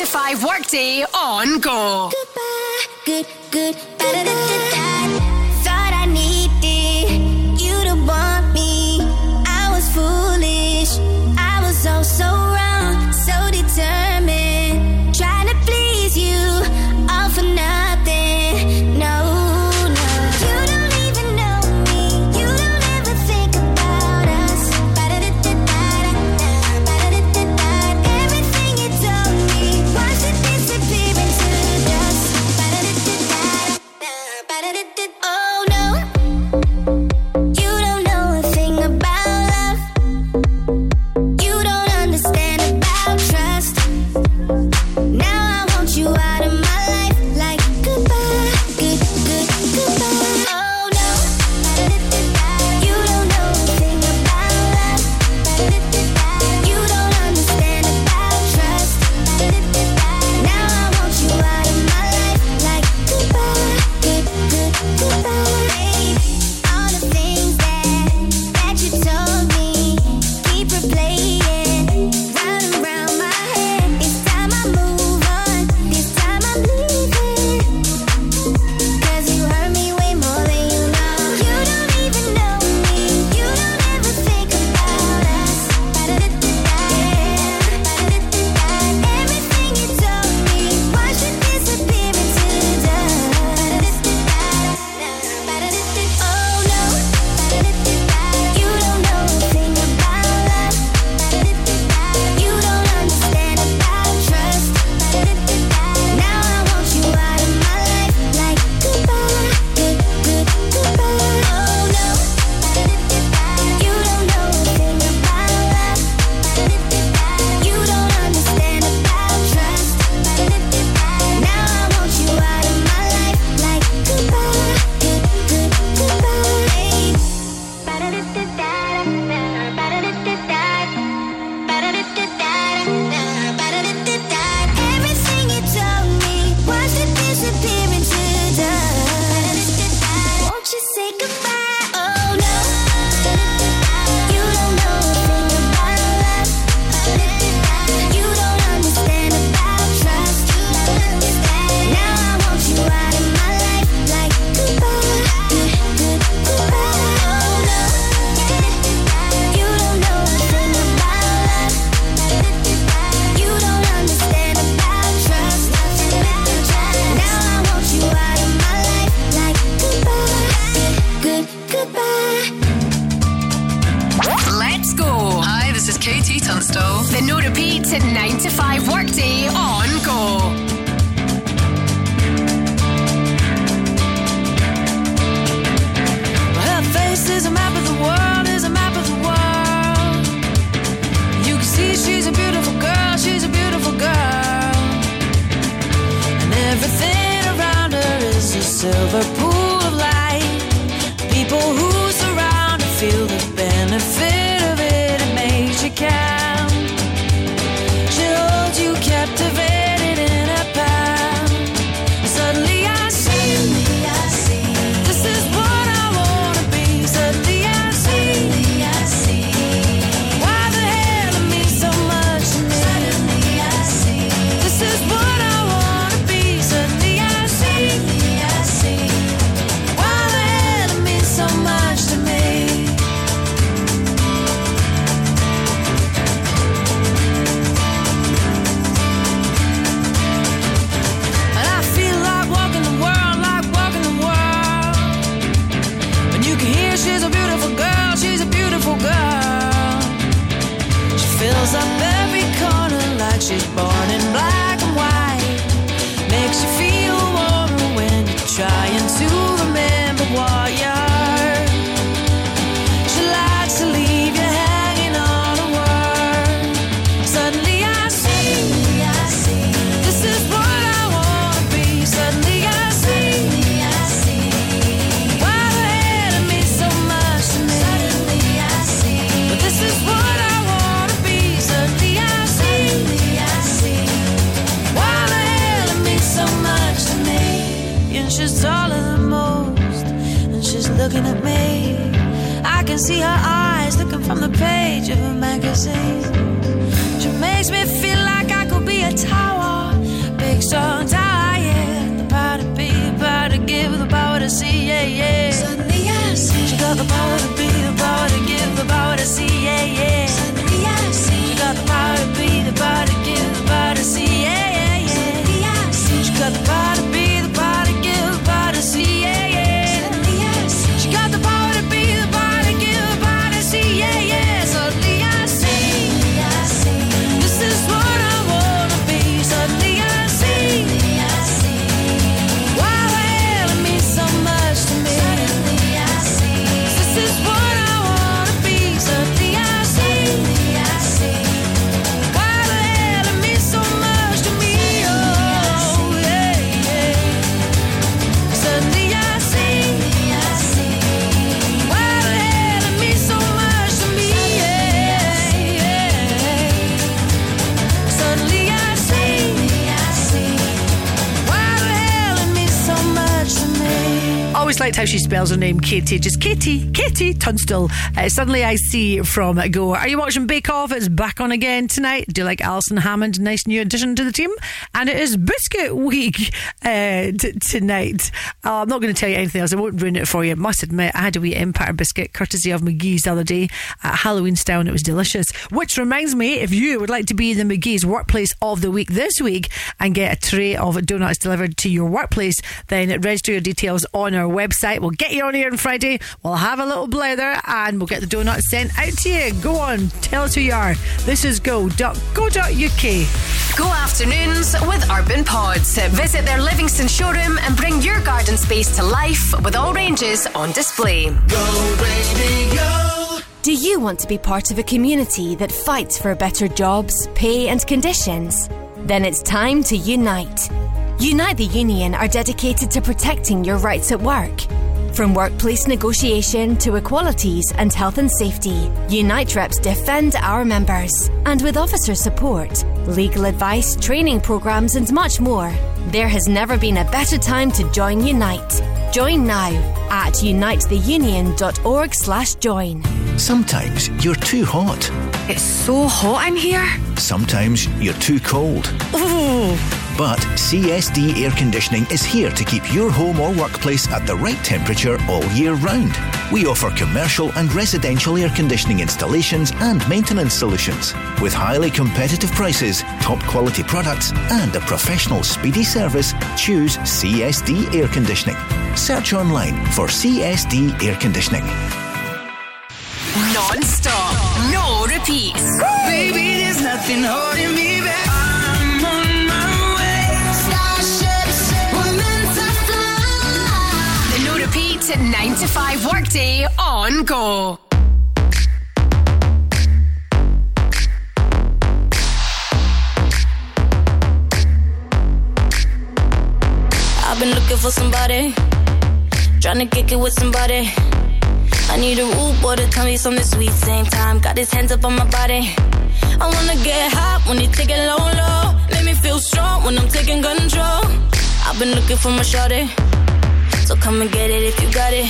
Speaker 9: to
Speaker 7: 5 workday on go.
Speaker 9: good, good.
Speaker 3: Always liked how she spells her name, Katie. Just Katie, KT Tunstall. Uh, suddenly I see from Go. Are you watching Bake Off? It's back on again tonight. Do you like Alison Hammond? Nice new addition to the team. And it is Biscuit Week uh, t- tonight. Uh, I'm not going to tell you anything else. I won't ruin it for you. I Must admit, I had a wee Empire biscuit courtesy of McGhee's the other day at Halloween style and it was delicious. Which reminds me, if you would like to be the McGhee's workplace of the week this week and get a tray of donuts delivered to your workplace, then register your details on our website. We'll get you on here on Friday. We'll have a little blather and we'll get the donuts sent out to you. Go on, tell us who you are. This is go.go.uk.
Speaker 7: Go afternoons with Urban Pods. Visit their Livingston showroom and bring your garden space to life with all ranges on display. Go Radio.
Speaker 27: Do you want to be part of a community that fights for better jobs, pay, and conditions? Then it's time to unite. Unite the Union are dedicated to protecting your rights at work. From workplace negotiation to equalities and health and safety, Unite reps defend our members. And with officer support, legal advice, training programs, and much more, there has never been a better time to join Unite. Join now at unitetheunion.org slash join.
Speaker 28: Sometimes you're too hot.
Speaker 27: It's so hot in here.
Speaker 28: Sometimes you're too cold. But CSD Air Conditioning is here to keep your home or workplace at the right temperature all year round. We offer commercial and residential air conditioning installations and maintenance solutions. With highly competitive prices, top quality products, and a professional speedy service, choose CSD Air Conditioning. Search online for CSD Air Conditioning.
Speaker 7: Non stop, no repeats. Baby, 9 to 5 workday on Go.
Speaker 11: I've been looking for somebody, trying to kick it with somebody. I need a rude boy to tell me something sweet. Same time, got his hands up on my body. I wanna get hot when he take it low, low. Make me feel strong when I'm taking control. I've been looking for my shorty, so come and get it if you got it.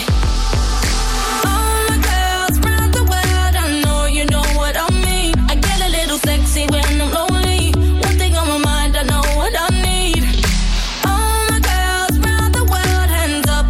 Speaker 11: All my girls round the world, I know you know what I mean. I get a little sexy when I'm lonely. One thing on my mind, I know what I need. All my girls round the world, hands up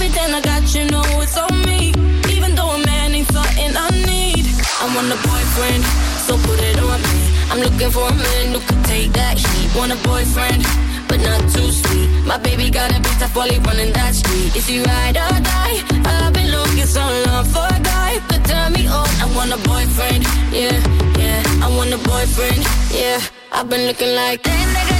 Speaker 11: everything I got, you know it's on me. Even though a man ain't something I need. I want a boyfriend, so put it on me. I'm looking for a man who could take that heat. Want a boyfriend, but not too sweet. My baby got a bit tough while running that street. Is he ride or die? I've been looking so long for a guy could turn me on. I want a boyfriend, yeah, yeah. I want a boyfriend, yeah. I've been looking like. Where you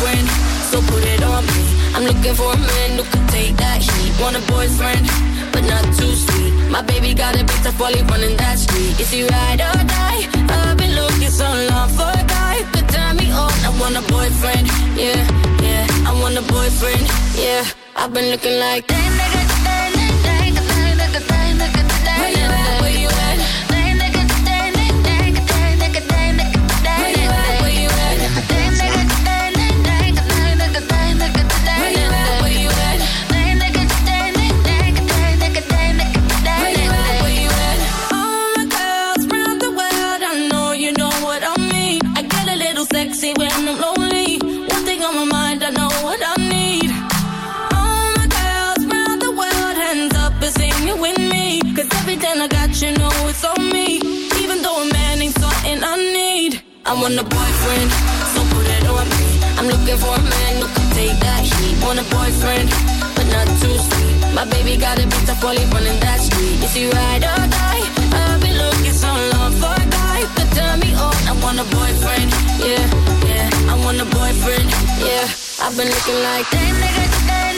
Speaker 11: Boyfriend, so put it on me. I'm looking for a man who could take that heat. Want a boyfriend, but not too sweet. My baby got a bit tough while running that street. Is he ride or die? I've been looking so long for a guy could turn me on. I want a boyfriend, yeah, yeah. I want a boyfriend, yeah. I've been looking like. Where you want a boyfriend, so put it on me. I'm looking for a man who can take that heat. Want a boyfriend, but not too sweet. My baby got a bit tough while he running that street. Is he ride or die? I've been looking so long for a guy could turn me on. I want a boyfriend, yeah, yeah. I want a boyfriend, yeah. I've been looking like. Where you at?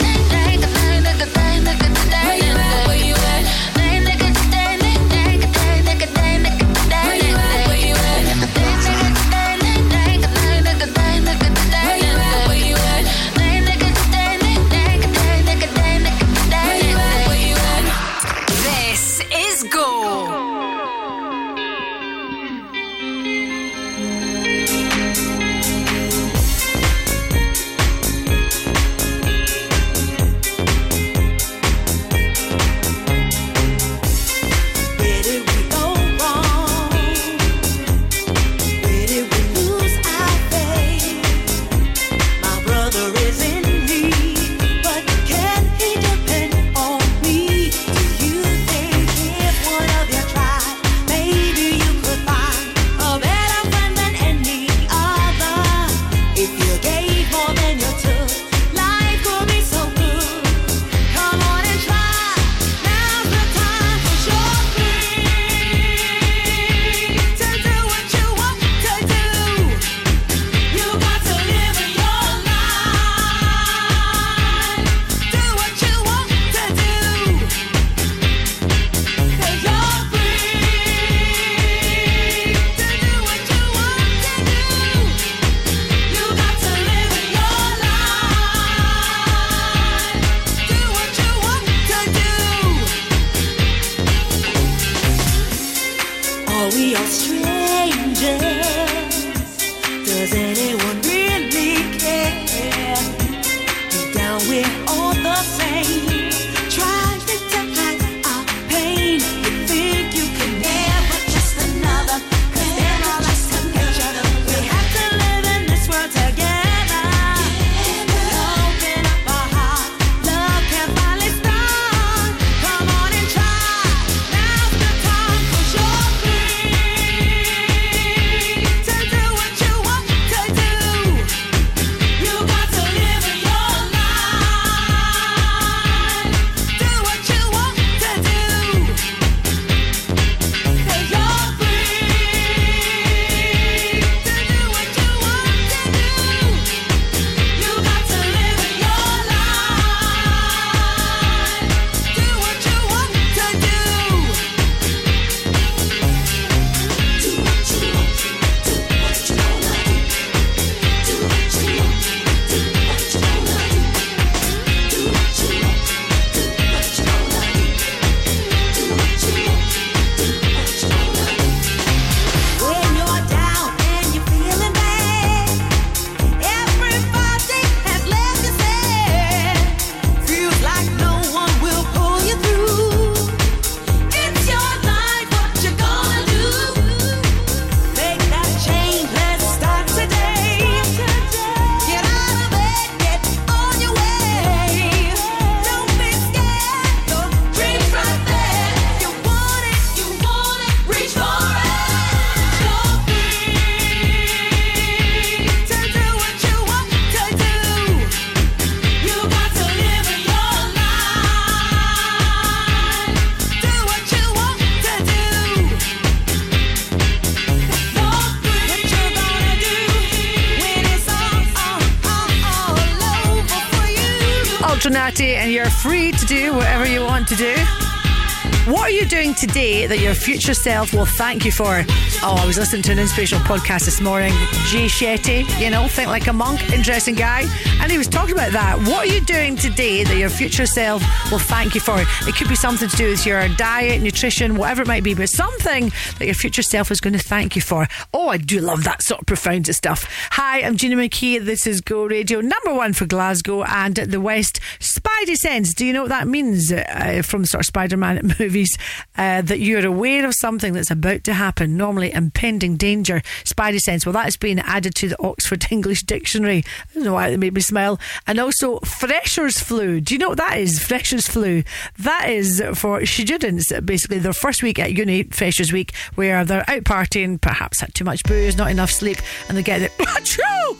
Speaker 3: Today that your future self will thank you for? Oh, I was listening to an inspirational podcast this morning. Jay Shetty, you know, think like a monk, interesting guy. And he was talking about that. What are you doing today that your future self will thank you for? It could be something to do with your diet, nutrition, whatever it might be, but something that your future self is going to thank you for. Oh, I do love that sort of profound stuff. Hi, I'm Gina McKie. This is Go Radio, number one for Glasgow and the West. Spidey sense. Do you know what that means uh, from sort of Spider Man movies? Uh, that you're aware of something that's about to happen, normally impending danger. Spidey sense. Well, that has been added to the Oxford English Dictionary. I don't know why it made me smile. And also, freshers flu. Do you know what that is? Freshers flu. That is for students, basically, their first week at uni, freshers week, where they're out partying, perhaps had too much booze, not enough sleep, and they get it. Achoo!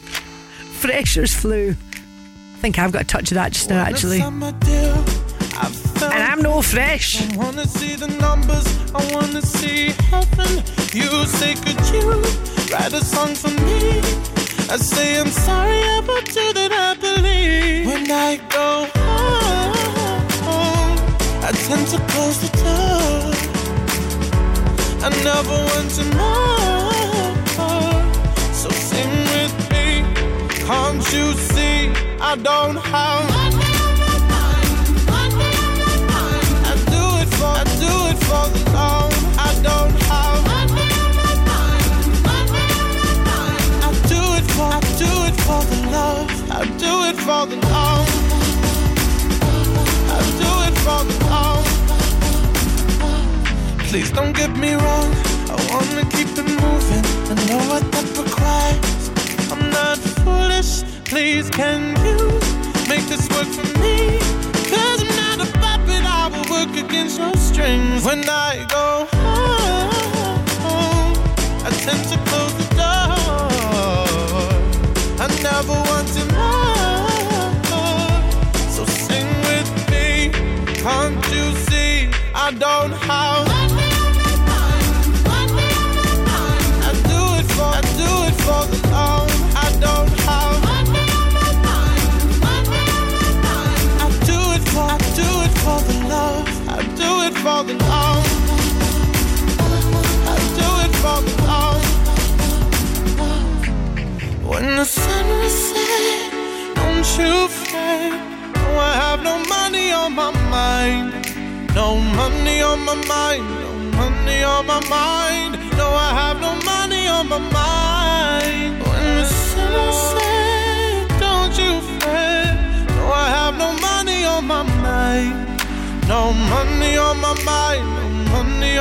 Speaker 3: Freshers flu. I think I've got a touch of that just now, actually. And I'm no fresh.
Speaker 25: I wanna see the numbers, I wanna see heaven. You say, could you write a song for me? I say, I'm sorry about you that I believe. When I go home, I tend to close the door. I never want to more. So sing with me. Can't you see I don't have I do it for the love. I do it for the love. Please don't get me wrong. I wanna keep it moving. I know what that requires. I'm not foolish. Please, can you make this work for me? Cause I'm not a puppet. I will work against your strings. When I go home, I tend to close never want to more. So sing with me. Can't you see? I don't have. Mind. No, I have no money on my mind. When the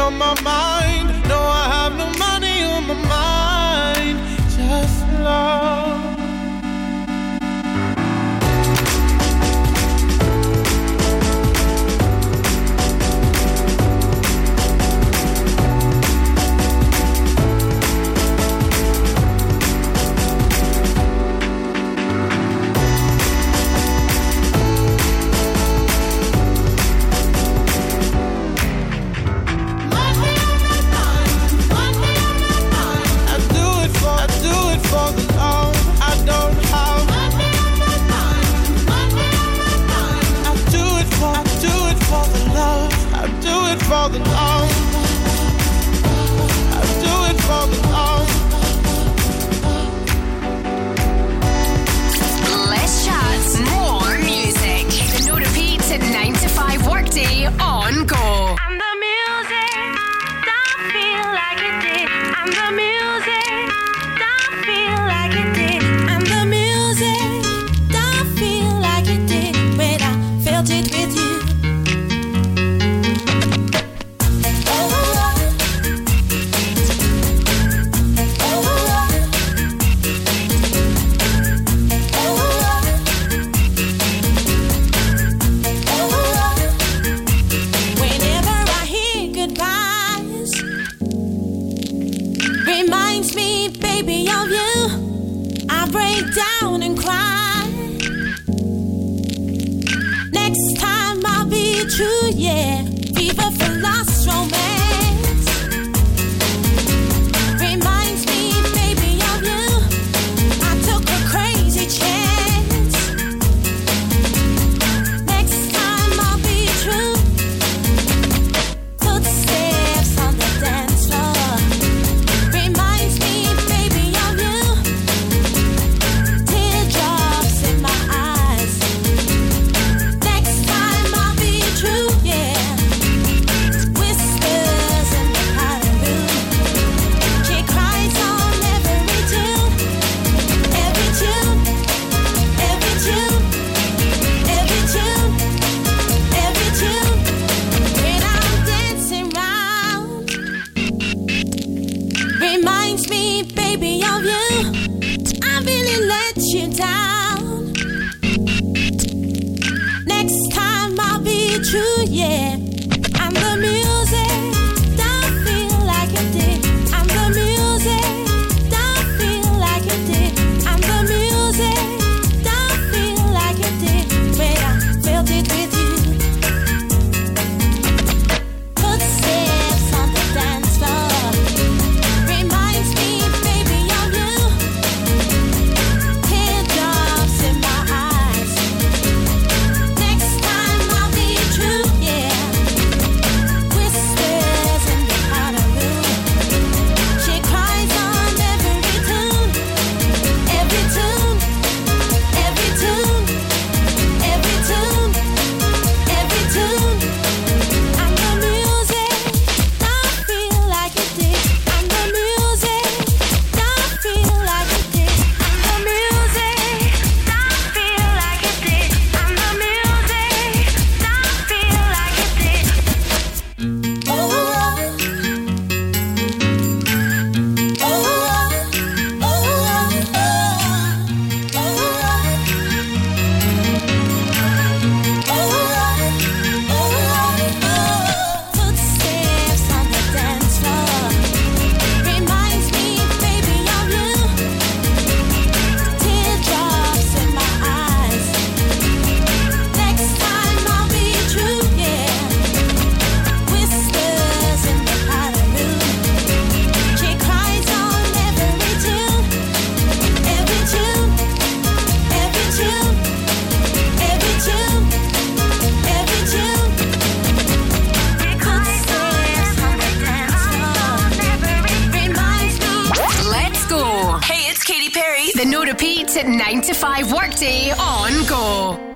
Speaker 9: the dark. at 9 to 5 workday on Go.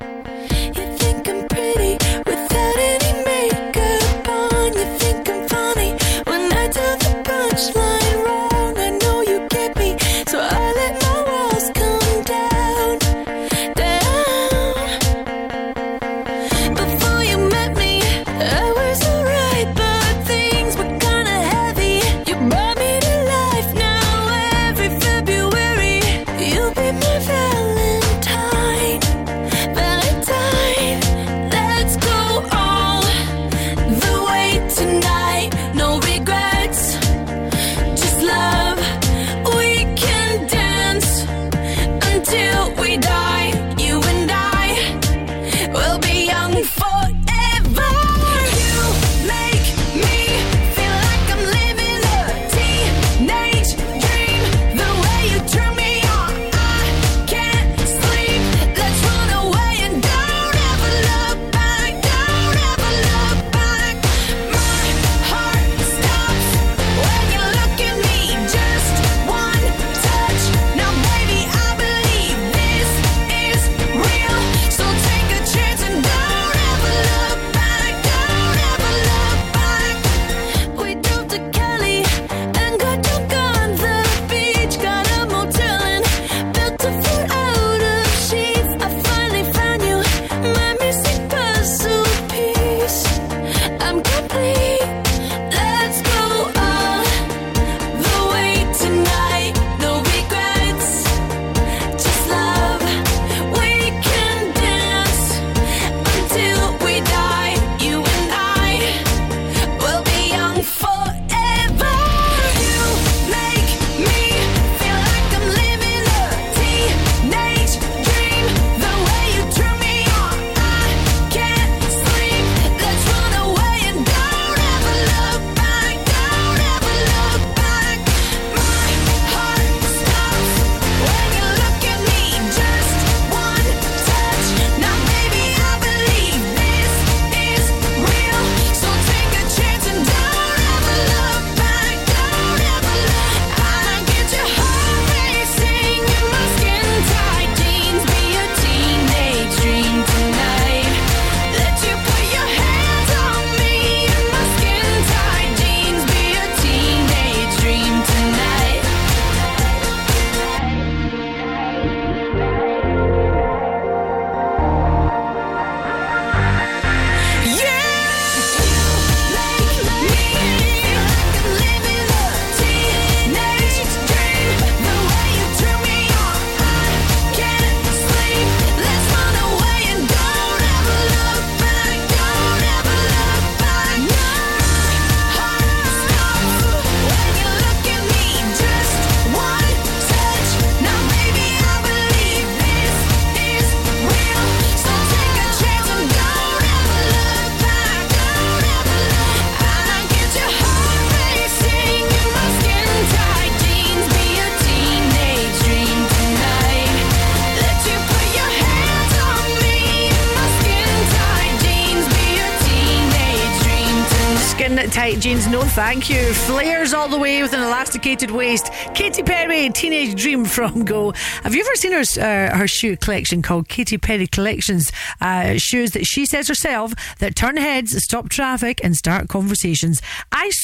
Speaker 3: Thank you. Flares all the way with an elasticated waist. Katy Perry, Teenage Dream from Go. Have you ever seen her uh, her shoe collection called Katy Perry Collections? Uh, shoes that she says herself that turn heads, stop traffic, and start conversations.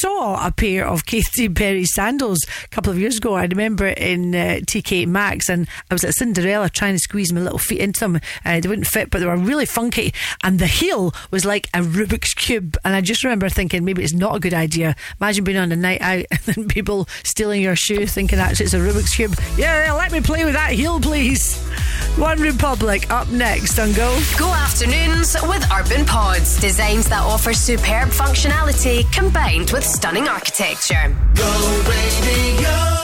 Speaker 3: Saw a pair of Katy Perry sandals a couple of years ago. I remember in uh, TK Maxx, and I was at Cinderella trying to squeeze my little feet into them. Uh, they wouldn't fit, but they were really funky, and the heel was like a Rubik's cube. And I just remember thinking maybe it's not a good idea. Imagine being on a night out and then people stealing your shoe, thinking actually it's a Rubik's cube. Yeah, yeah, let me play with that heel, please. One Republic up next on Go.
Speaker 9: Go afternoons with Urban Pods. Designs that offer superb functionality combined with stunning architecture.
Speaker 12: Go radio.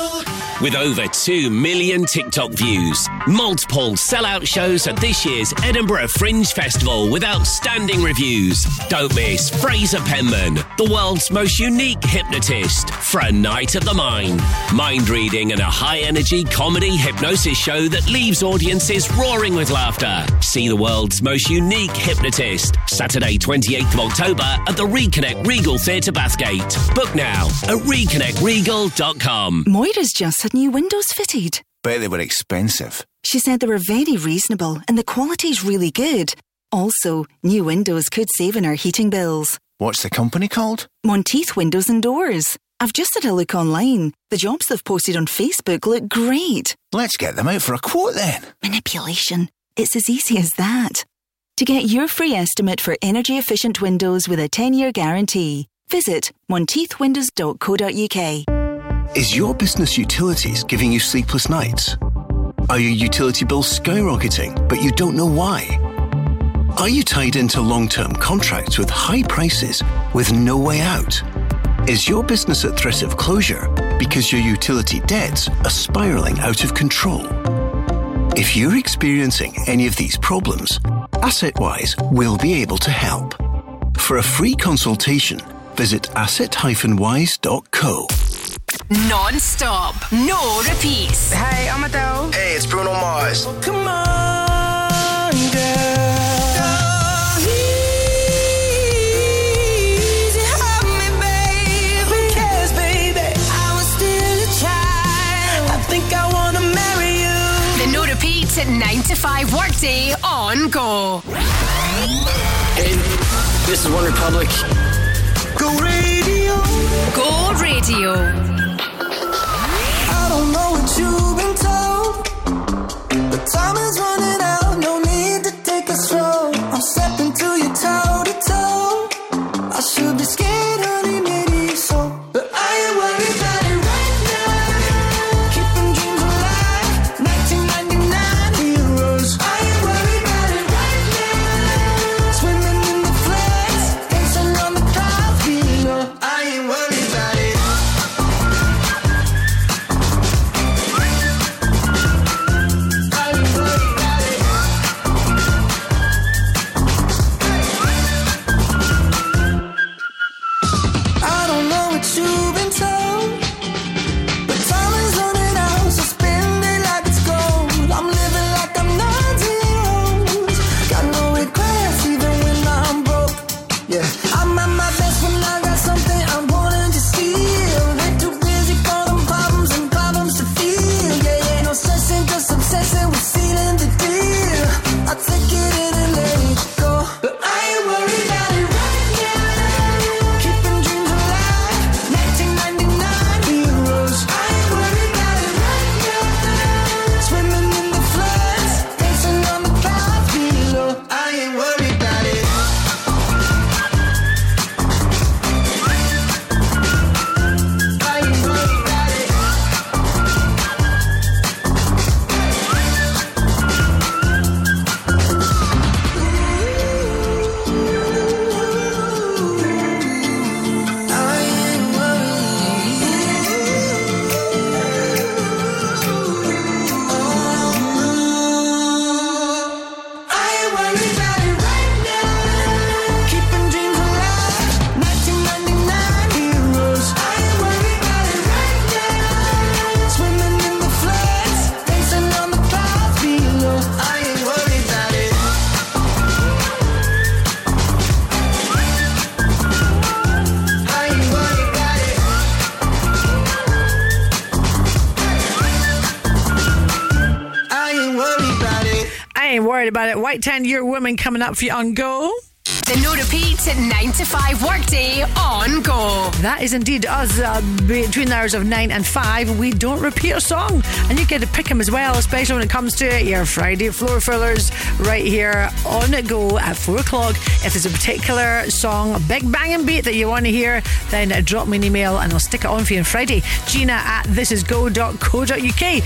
Speaker 12: With over 2 million TikTok views, multiple sellout shows at this year's Edinburgh Fringe Festival with outstanding reviews. Don't miss Fraser Penman, the world's most unique hypnotist, for a night at the mind. Mind reading and a high energy comedy hypnosis show that leaves audiences roaring with laughter. See the world's most unique hypnotist, Saturday, 28th of October at the Reconnect Regal Theatre Bathgate. Book now at reconnectregal.com.
Speaker 2: Moira's just new windows fitted.
Speaker 29: Bet they were expensive.
Speaker 2: She said they were very reasonable and the quality's really good. Also, new windows could save in our heating bills.
Speaker 29: What's the company called?
Speaker 2: Monteith Windows and Doors. I've just had a look online. The jobs they've posted on Facebook look great.
Speaker 29: Let's get them out for a quote then.
Speaker 2: Manipulation. It's as easy as that. To get your free estimate for energy efficient windows with a 10 year guarantee, visit monteithwindows.co.uk.
Speaker 28: Is your business utilities giving you sleepless nights? Are your utility bills skyrocketing, but you don't know why? Are you tied into long term contracts with high prices with no way out? Is your business at threat of closure because your utility debts are spiraling out of control? If you're experiencing any of these problems, AssetWise will be able to help. For a free consultation, visit asset-wise.co.
Speaker 7: Non-stop, no repeats.
Speaker 30: Hey, I'm Adele. Hey, it's Bruno Mars.
Speaker 31: Come on, girl. Easy, have me, babe. Who cares, baby? I was still a child. I think I wanna marry you.
Speaker 7: The no repeat 9 to 5 workday on go.
Speaker 30: Hey, this is One Republic.
Speaker 31: Go radio.
Speaker 7: Go radio.
Speaker 31: Don't know what you've been told, but time is running out.
Speaker 3: White 10 year woman coming up for you on go.
Speaker 7: The no repeat 9 to 5 workday on go.
Speaker 3: That is indeed us uh, between the hours of 9 and 5. We don't repeat a song, and you get to pick them as well, especially when it comes to your Friday floor fillers right here on go at 4 o'clock. If there's a particular song, a big banging beat that you want to hear, then uh, drop me an email and I'll stick it on for you on Friday. Gina at thisisgo.co.uk.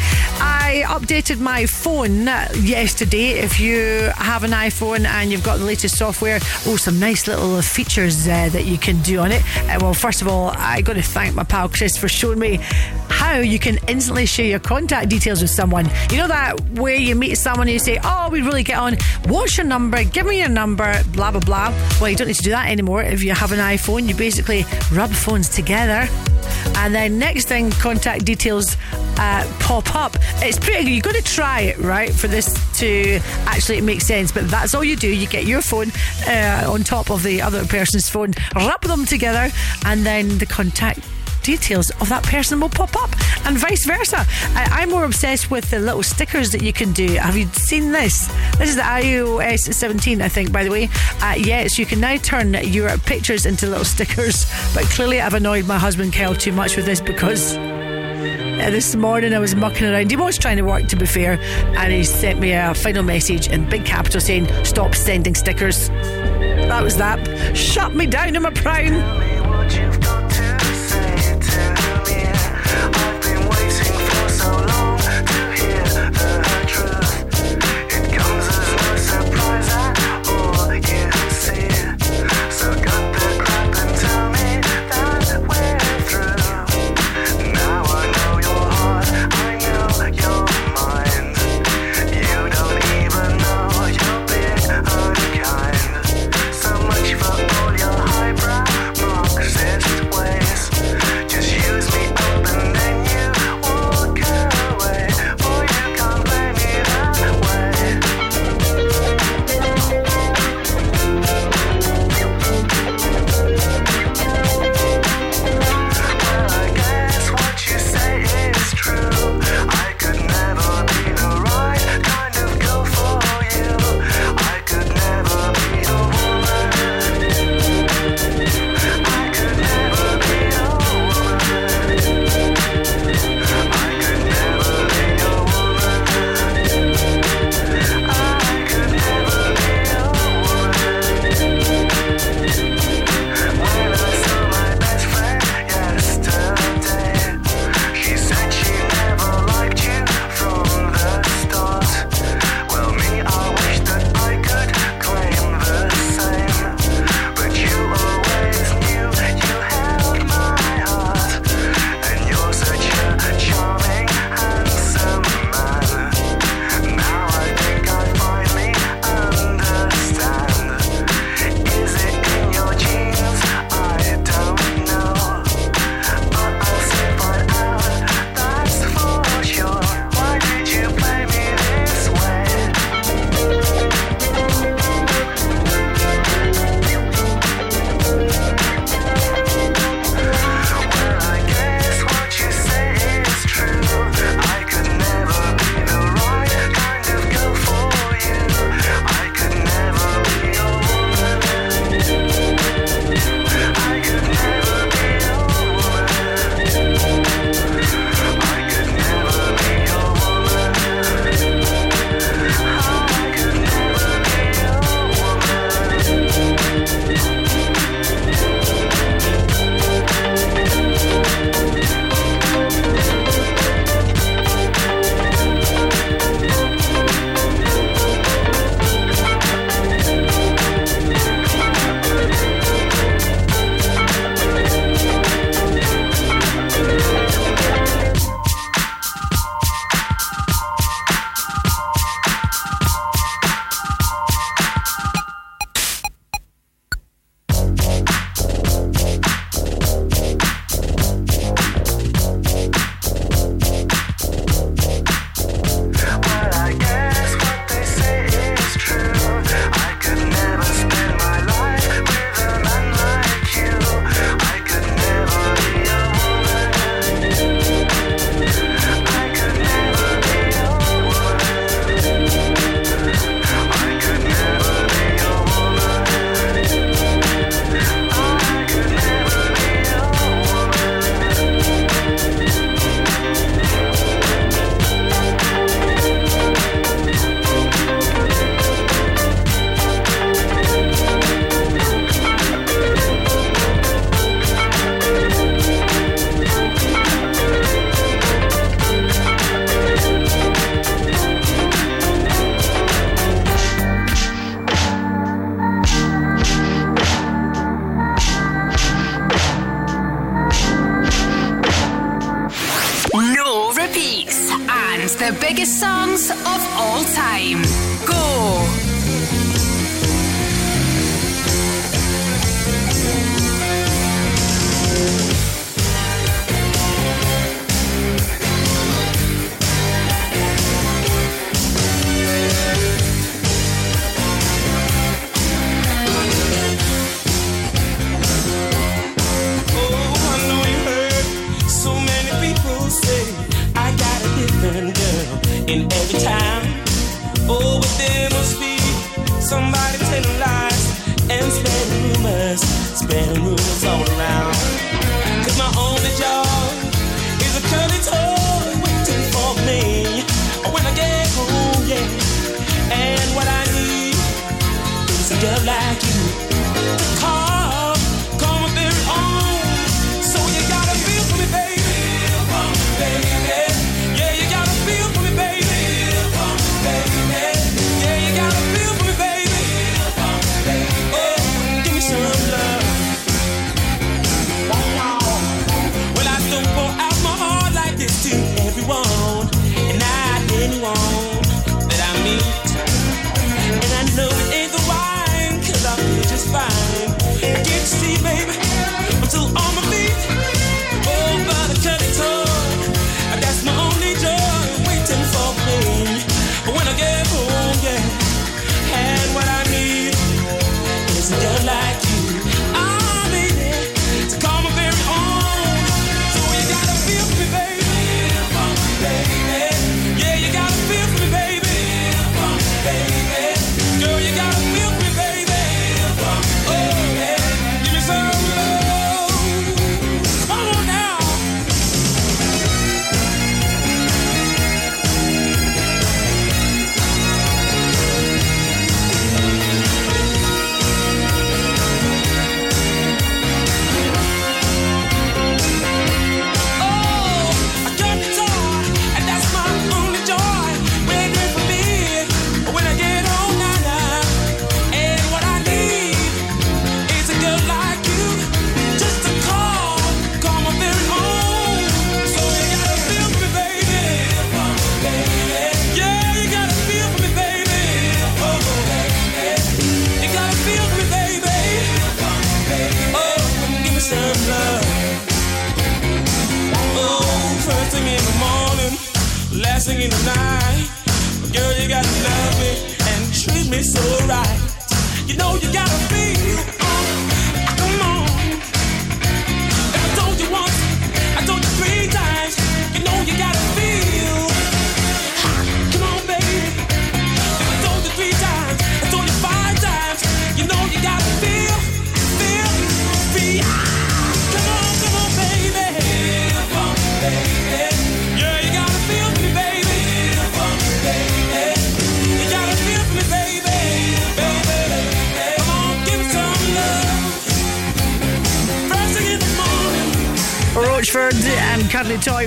Speaker 3: I updated my phone yesterday. If you have an iPhone and you've got the latest software, oh, some nice little features uh, that you can do on it. Uh, well, first of all, I got to thank my pal Chris for showing me how you can instantly share your contact details with someone. You know that where you meet someone and you say, "Oh, we really get on. What's your number? Give me your number." Blah blah blah. Well, you don't need to do that anymore. If you have an iPhone, you basically rub phones together. And then next thing, contact details uh, pop up. It's pretty. You've got to try it, right, for this to actually make sense. But that's all you do. You get your phone uh, on top of the other person's phone, rub them together, and then the contact
Speaker 32: details of that person will pop up, and vice versa. I, I'm more obsessed with the little stickers that you can do. Have you seen this? This is the iOS 17, I think, by the way. Uh, yes, you can now turn your pictures into little stickers, but clearly I've annoyed my husband Kel too much with this because. Uh, this morning I was mucking around. He was trying to work, to be fair, and he sent me a final message in big capital saying, "Stop sending stickers." That was that. Shut me down in my prime.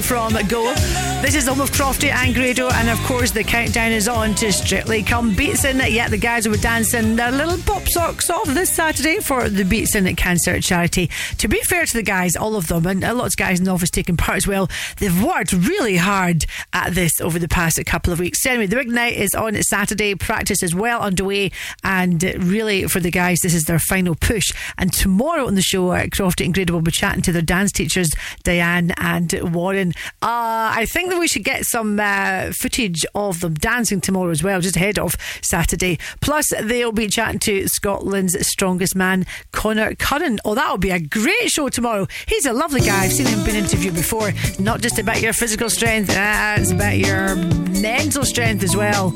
Speaker 3: From Go. This is the home of Crofty and Grado, and of course, the countdown is on to Strictly Come Beatson. Yet the guys be dancing their little pop socks off this Saturday for the Beatson Cancer Charity. To be fair to the guys, all of them, and a lot of guys in the office taking part as well, they've worked really hard at this over the past couple of weeks. Anyway, the big night is on Saturday. Practice is well underway, and really for the guys, this is their final push. And tomorrow on the show, uh, Crofty and Grado will be chatting to their dance teachers, Diane and Warren. Uh, I think that we should get some uh, footage of them dancing tomorrow as well, just ahead of Saturday. Plus, they'll be chatting to Scotland's strongest man, Connor Curran. Oh, that'll be a great show tomorrow. He's a lovely guy. I've seen him been interviewed before. Not just about your physical strength, uh, it's about your mental strength as well.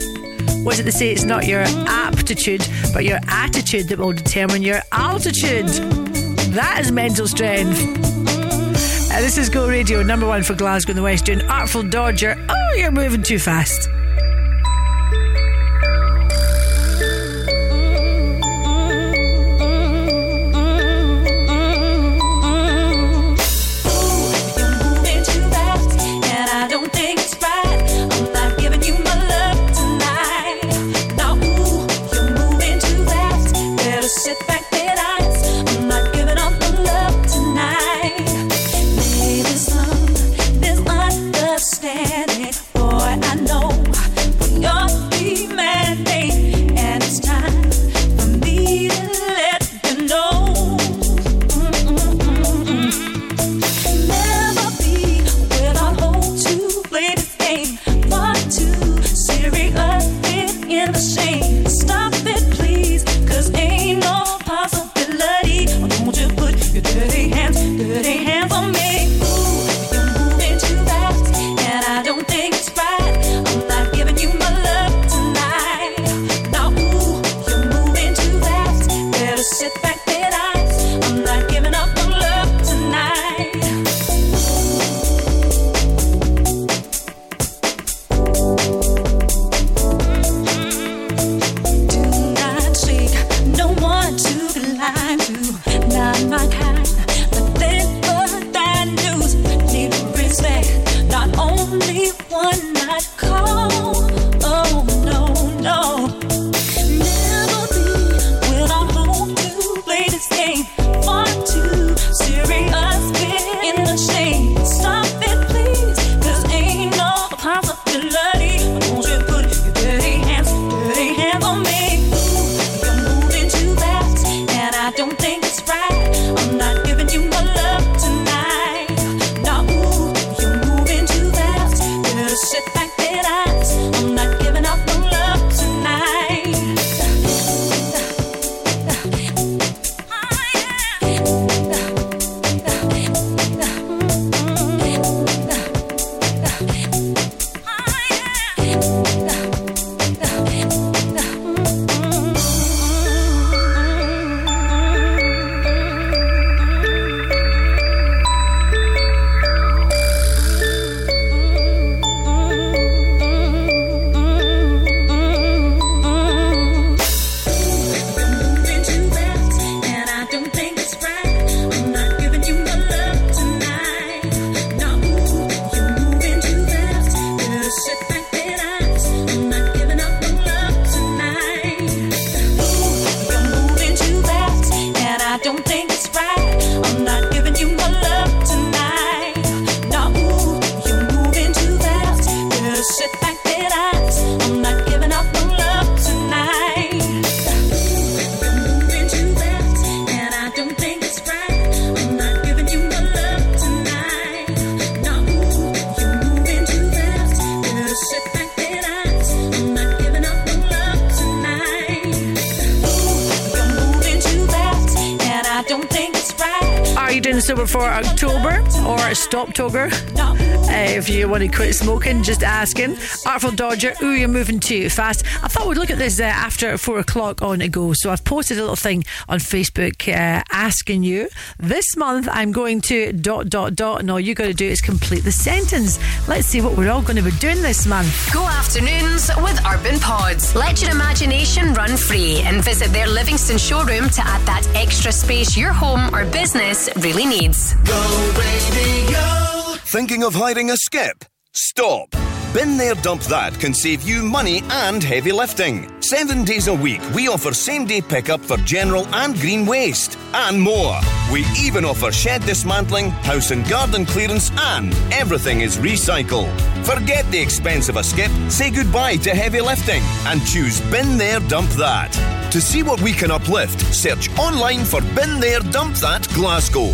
Speaker 3: What is it they say? It's not your aptitude, but your attitude that will determine your altitude. That is mental strength. Uh, this is Go Radio, number one for Glasgow and the West, doing Artful Dodger. Oh, you're moving too fast.
Speaker 11: You
Speaker 3: doing sober for October or Stoptober? Uh, if you want to quit smoking, just asking. Artful Dodger, ooh, you're moving too fast. I thought we'd look at this uh, after four o'clock on a go. So I've posted a little thing on Facebook uh, asking you. This month I'm going to dot dot dot, and all you got to do is complete the sentence. Let's see what we're all going to be doing this month.
Speaker 7: Go afternoons with Urban Pods. Let your imagination run free and visit their Livingston showroom to add that extra space your home or business really needs.
Speaker 33: Go radio. Thinking of hiding a skip? Stop. Bin There Dump That can save you money and heavy lifting. Seven days a week, we offer same day pickup for general and green waste, and more. We even offer shed dismantling, house and garden clearance, and everything is recycled. Forget the expense of a skip, say goodbye to heavy lifting, and choose Bin There Dump That. To see what we can uplift, search online for Bin There Dump That Glasgow.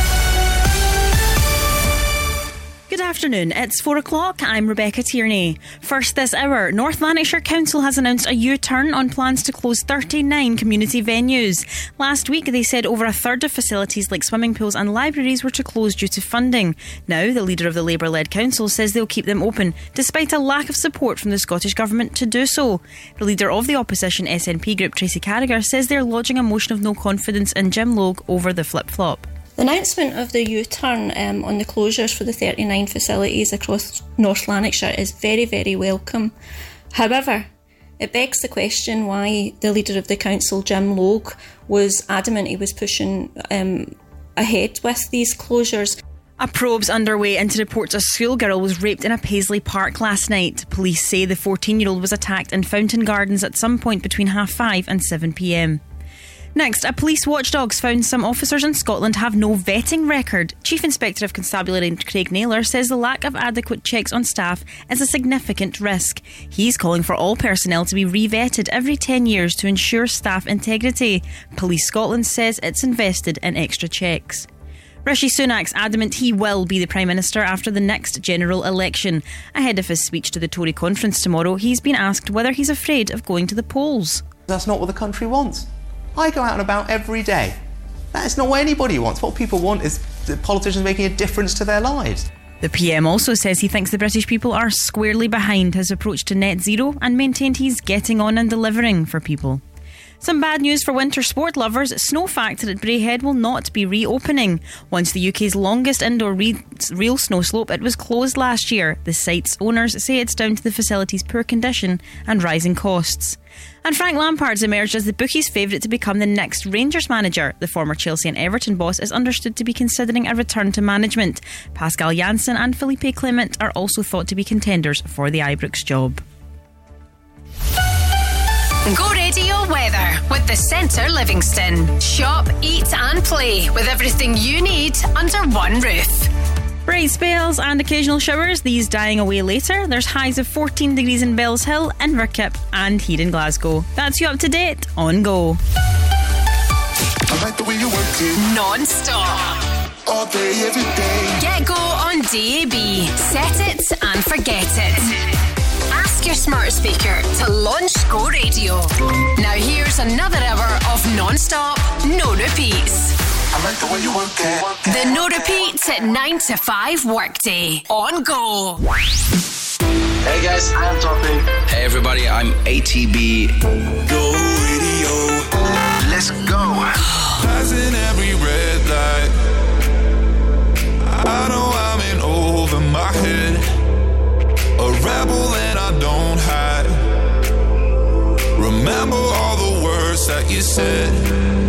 Speaker 34: Afternoon. It's four o'clock. I'm Rebecca Tierney. First this hour, North Lanarkshire Council has announced a U turn on plans to close 39 community venues. Last week, they said over a third of facilities like swimming pools and libraries were to close due to funding. Now, the leader of the Labour led council says they'll keep them open despite a lack of support from the Scottish Government to do so. The leader of the opposition SNP group, Tracy Carragher, says they're lodging a motion of no confidence in Jim Logue over the flip flop.
Speaker 5: The announcement of the U turn um, on the closures for the 39 facilities across North Lanarkshire is very, very welcome. However, it begs the question why the leader of the council, Jim Logue, was adamant he was pushing um, ahead with these closures.
Speaker 34: A probe's underway into reports a schoolgirl was raped in a Paisley Park last night. Police say the 14 year old was attacked in Fountain Gardens at some point between half five and 7 pm. Next, a police watchdogs found some officers in Scotland have no vetting record. Chief Inspector of Constabulary Craig Naylor says the lack of adequate checks on staff is a significant risk. He's calling for all personnel to be re-vetted every 10 years to ensure staff integrity. Police Scotland says it's invested in extra checks. Rishi Sunak's adamant he will be the Prime Minister after the next general election. Ahead of his speech to the Tory conference tomorrow, he's been asked whether he's afraid of going to the polls.
Speaker 6: That's not what the country wants. I go out and about every day. That's not what anybody wants. What people want is politicians making a difference to their lives.
Speaker 34: The PM also says he thinks the British people are squarely behind his approach to net zero and maintained he's getting on and delivering for people. Some bad news for winter sport lovers. Snow Factor at Braehead will not be reopening. Once the UK's longest indoor re- real snow slope, it was closed last year. The site's owners say it's down to the facility's poor condition and rising costs. And Frank Lampard's emerged as the bookies' favourite to become the next Rangers manager. The former Chelsea and Everton boss is understood to be considering a return to management. Pascal Jansen and Philippe Clement are also thought to be contenders for the Ibrox job.
Speaker 7: Go radio weather with the Centre Livingston. Shop, eat, and play with everything you need under one roof.
Speaker 34: Bright spells and occasional showers, these dying away later. There's highs of 14 degrees in Bellshill, Inverkip, and here in Glasgow. That's you up to date on Go.
Speaker 33: I like the way you work it.
Speaker 7: Non stop.
Speaker 33: All day, every day.
Speaker 7: Get Go on DAB. Set it and forget it. Ask your smart speaker to launch Go Radio. Now here's another hour of non-stop, no repeats.
Speaker 33: I like the way you work.
Speaker 7: The no repeats at 9 to 5 workday on Go.
Speaker 10: Hey guys, I'm Topic. Hey everybody, I'm ATB.
Speaker 33: Go radio.
Speaker 10: Let's go.
Speaker 33: Passing every red light. I know I'm in over my head. A rebel and I don't hide. Remember all the words that you said.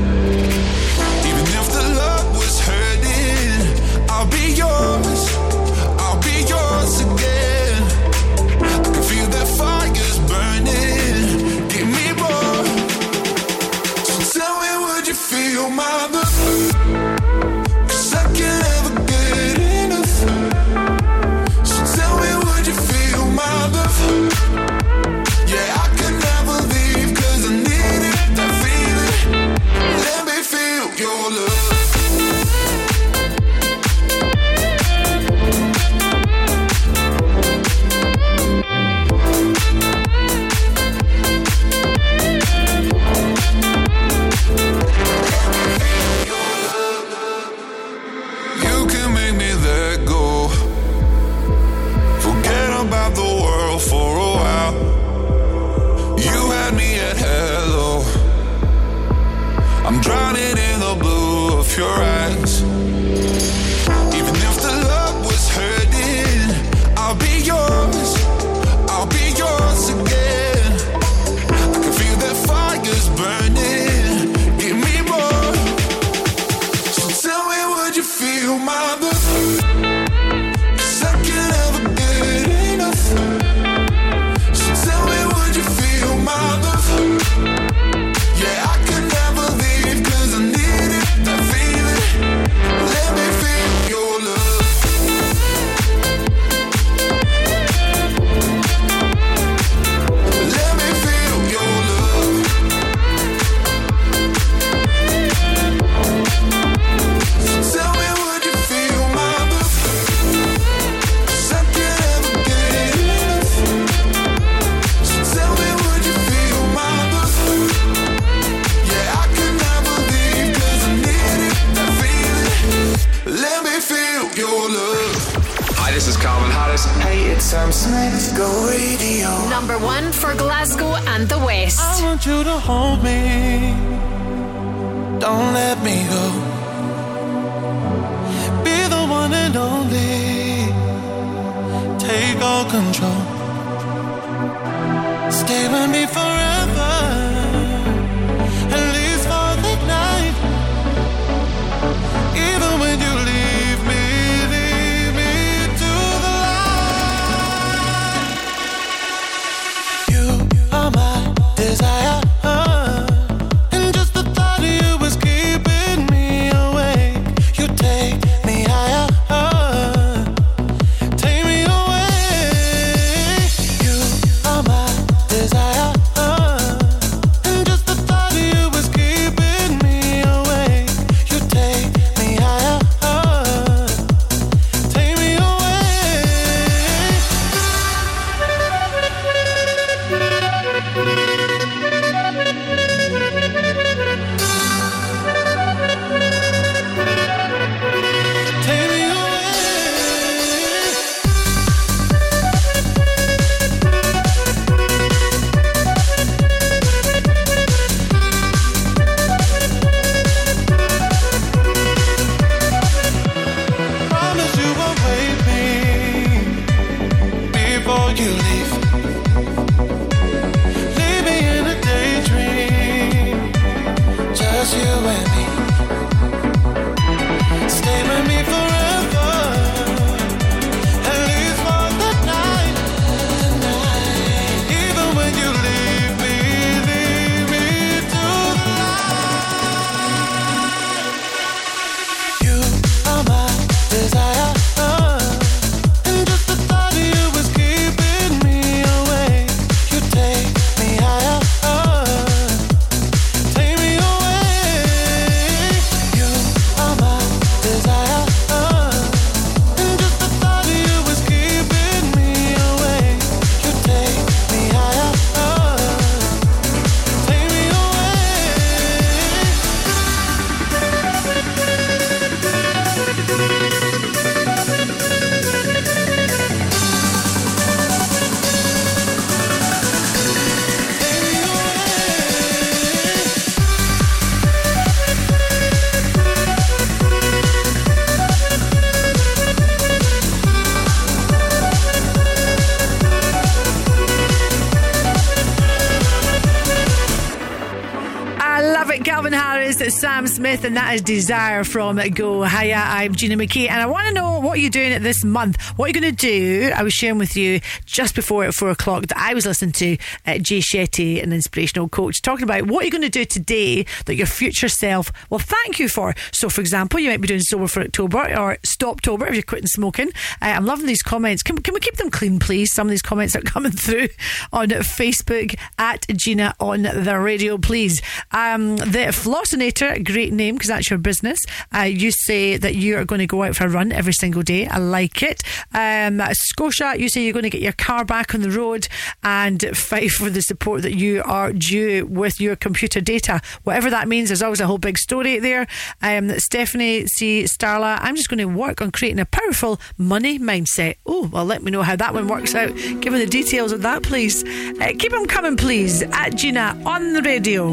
Speaker 33: Smith,
Speaker 7: and
Speaker 3: that is Desire from Go. Hiya, I'm Gina McKie, and I want to know what you're doing this month. What you're going to do? I was sharing with you just before at four o'clock that I was listening to uh, Jay Shetty, an inspirational coach, talking about what you're going to do today that your future self will thank you for. So, for example, you might be doing sober for October or Stoptober if you're quitting smoking. Uh, I'm loving these comments. Can, can we keep them clean, please? Some of these comments are coming through on Facebook at Gina on the radio, please. Um, the Flossinator, great name because that's your business. Uh, you say that you are going to go out for a run every single day. I like it. Um, Scotia, you say you're going to get your car back on the road and fight for the support that you are due with your computer data. Whatever that means, there's always a whole big story there. Um, Stephanie C. Starla, I'm just going to work on creating a powerful money mindset. Oh, well, let me know how that one works out. Give me the details of that, please. Uh, keep them coming, please, at Gina on the radio.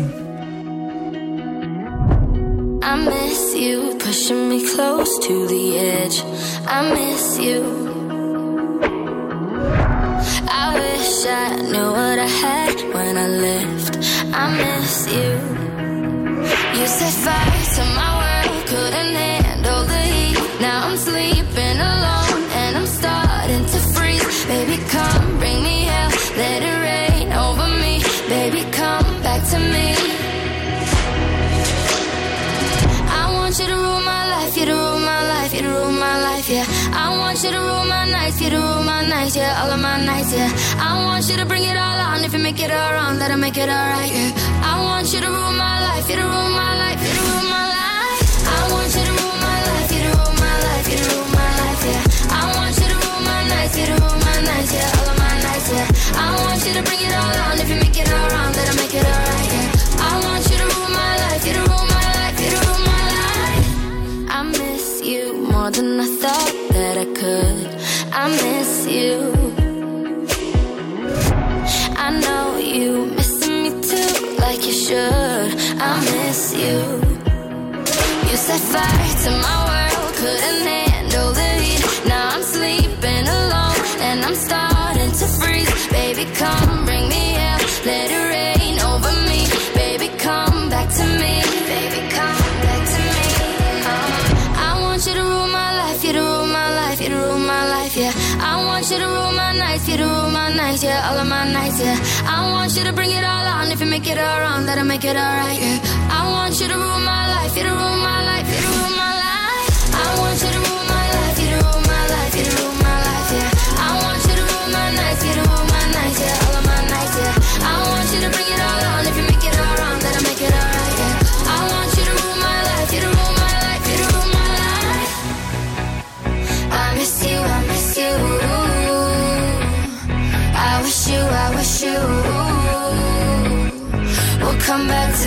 Speaker 11: I miss you, pushing me close to the edge. I miss you. I wish I knew what I had when I left. I miss you. You set fire to my world, couldn't handle the heat. Now I'm sleeping alone and I'm starting to freeze. Baby, come bring me hell, let it rain over me. Baby, come back to me. I want you to rule my life, you to rule my life, you to rule my life, yeah. I want you to rule my nights, you to rule my nights, yeah, all of my nights, yeah. I want you to bring it all on, if you make it all wrong, let it make it all alright, yeah. I want you to rule my life, you don't rule my life, you don't rule my life. I want you to rule my life, you don't rule my life, you don't rule my life, yeah. I want you to rule my night, you don't rule my night, yeah. All of my nights, yeah. I want you to bring it all on. If you make it all wrong, let'll make it all right, yeah. I want you to rule my life, you don't rule my life, you don't rule my life. I miss you more than I thought that I could. I miss you. Like you should. I miss you. You set fire to my world, couldn't handle the heat. Now I'm sleeping alone and I'm starting to freeze. Baby, come bring me hell, let it rain over me. Baby, come back to me. Baby, come back to me. Uh, I want you to rule my life, you to rule my life, you to rule my life, yeah. I want you to rule my nights, you to rule my nights, yeah, all of my nights, yeah. I want you to bring it all on, if you make it all wrong, I make it alright, yeah. I want you to rule my life, you to rule my life,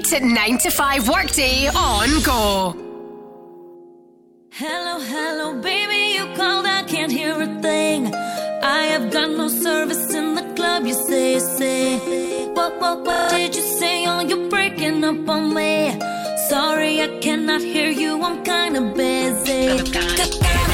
Speaker 11: 8 to
Speaker 7: 9 to 5 workday on Go.
Speaker 35: Hello, hello, baby, you called, I can't hear a thing. I have got no service in the club, you say, say. What, what, what did you say? Oh, you're breaking up on me. Sorry, I cannot hear you, I'm kinda busy.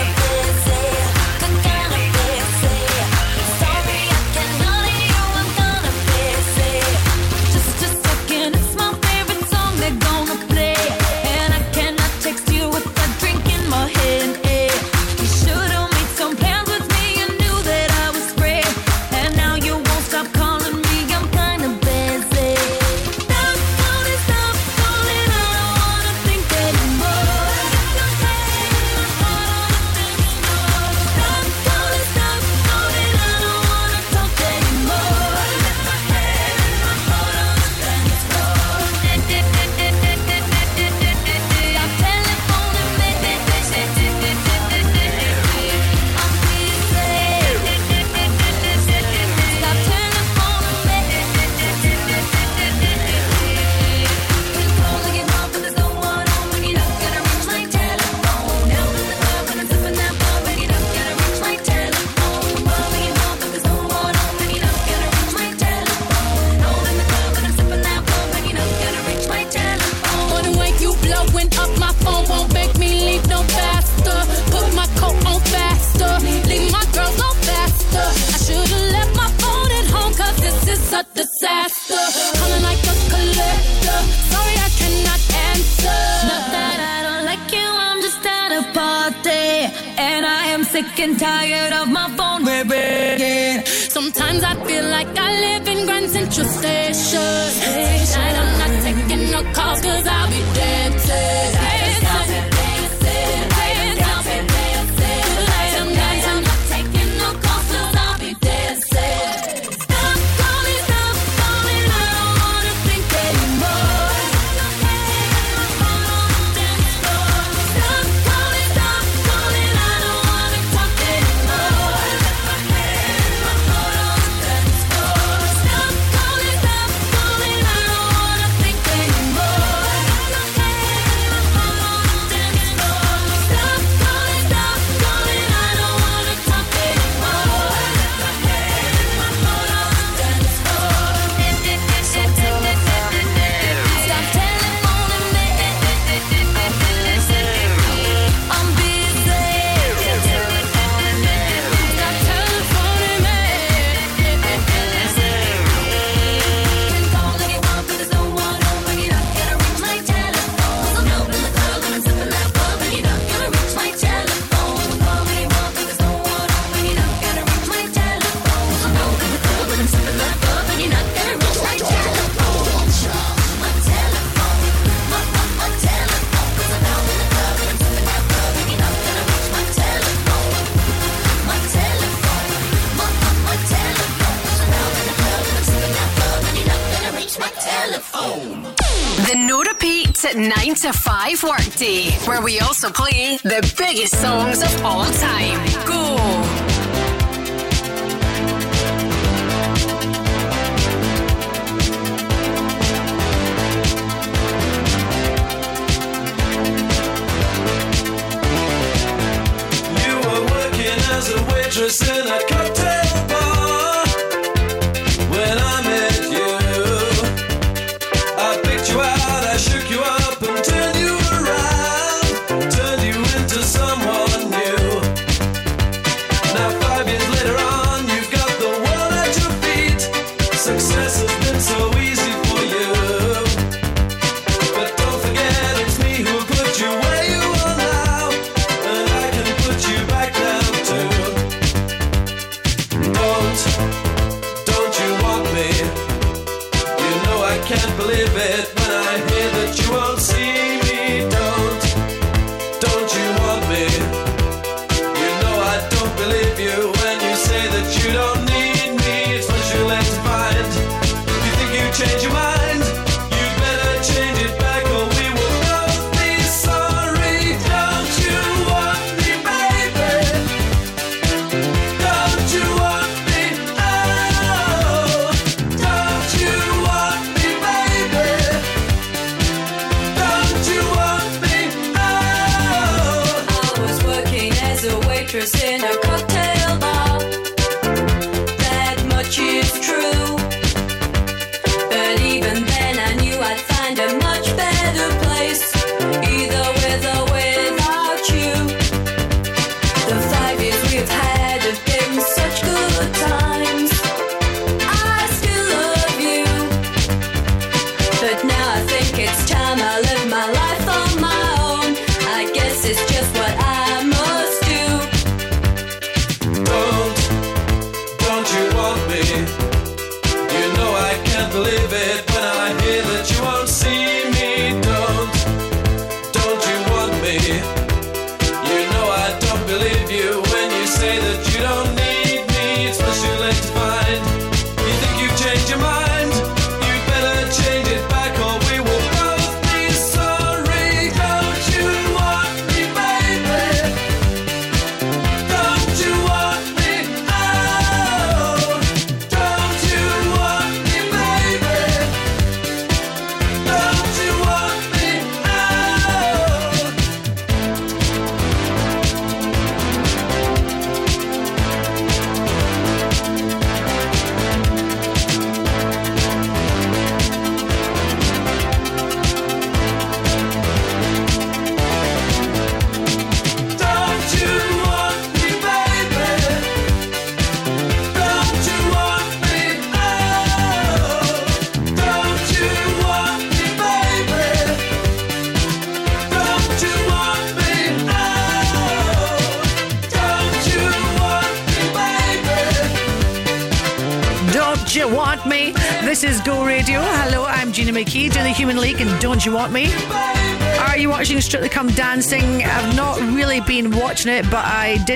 Speaker 36: a disaster. Calling like a collector. Sorry, I cannot answer. Not that I don't like you, I'm just at a party. And I am sick and tired of my phone ringing. Sometimes I feel like I live in Grand Central Station. Tonight I'm not taking no calls, cause I'll be
Speaker 35: dead. Today. Where we also play the biggest songs of all time.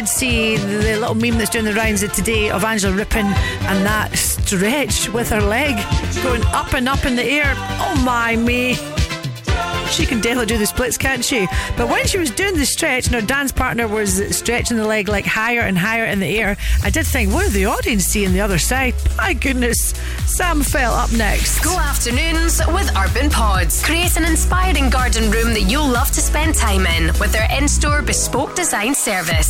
Speaker 3: Did see the little meme that's doing the rounds of today of Angela Rippon and that stretch with her leg going up and up in the air. Oh my me. She can definitely do the splits, can't she? But when she was doing the stretch and her dance partner was stretching the leg like higher and higher in the air, I did think, what did the audience see on the other side? My goodness, Sam fell up next.
Speaker 7: Go afternoons with Urban Pods. Create an inspiring garden room that you'll love to spend time in with their in store bespoke design service.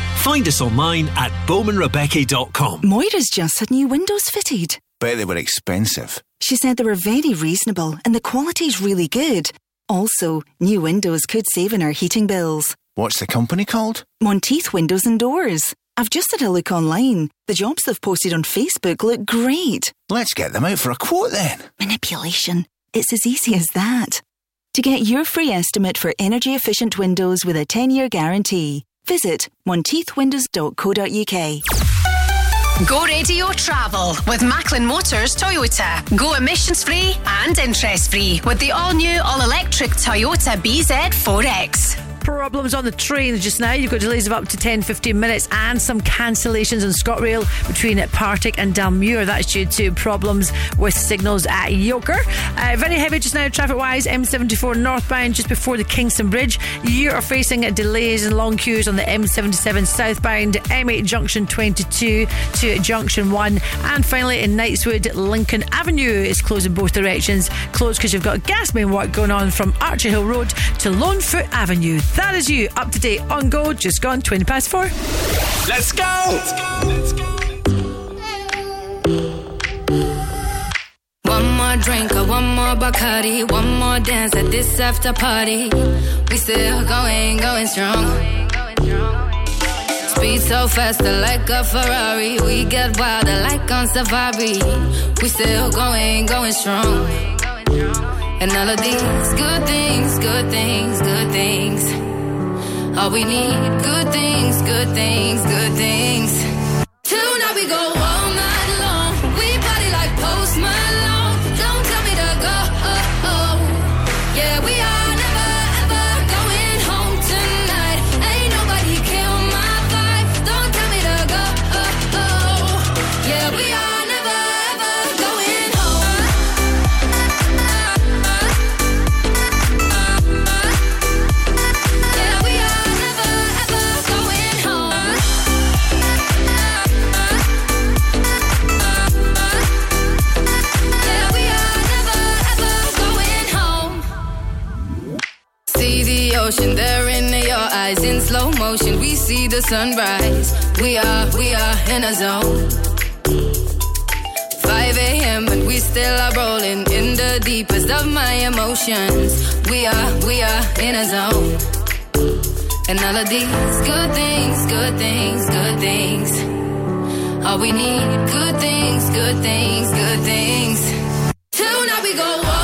Speaker 1: Find us online at bowmanrebecca.com.
Speaker 2: Moira's just had new windows fitted.
Speaker 28: Bet they were expensive.
Speaker 2: She said they were very reasonable and the quality's really good. Also, new windows could save on our heating bills.
Speaker 28: What's the company called?
Speaker 2: Monteith Windows and Doors. I've just had a look online. The jobs they've posted on Facebook look great.
Speaker 28: Let's get them out for a quote then.
Speaker 2: Manipulation. It's as easy as that. To get your free estimate for energy efficient windows with a 10 year guarantee, visit monteithwindows.co.uk.
Speaker 7: Go Radio Travel with Macklin Motors Toyota. Go emissions free and interest free with the all new, all electric Toyota BZ4X.
Speaker 3: Problems on the trains just now. You've got delays of up to 10 15 minutes and some cancellations on ScotRail between Partick and Dalmuir. That's due to problems with signals at Yoker. Uh, very heavy just now, traffic wise. M74 northbound just before the Kingston Bridge. You are facing delays and long queues on the M77 southbound, M8 Junction 22 to Junction 1. And finally in Knightswood, Lincoln Avenue is closed in both directions. Closed because you've got gas main work going on from Archerhill Road to Lonefoot Avenue. That is you up to date on Go, just gone 20 past four.
Speaker 37: Let's go!
Speaker 11: One more drink or one more Bacardi, one more dance at this after party. We still going, going strong. Speed so faster like a Ferrari. We get wilder like on safari. We still going, going strong. And all of these good things, good things, good things. All we need, good things, good things, good things. Tonight we go eyes in slow motion. We see the sunrise. We are, we are in a zone. 5 a.m. and we still are rolling in the deepest of my emotions. We are, we are in a zone. And all of these good things, good things, good things. All we need, good things, good things, good things. Tonight we go all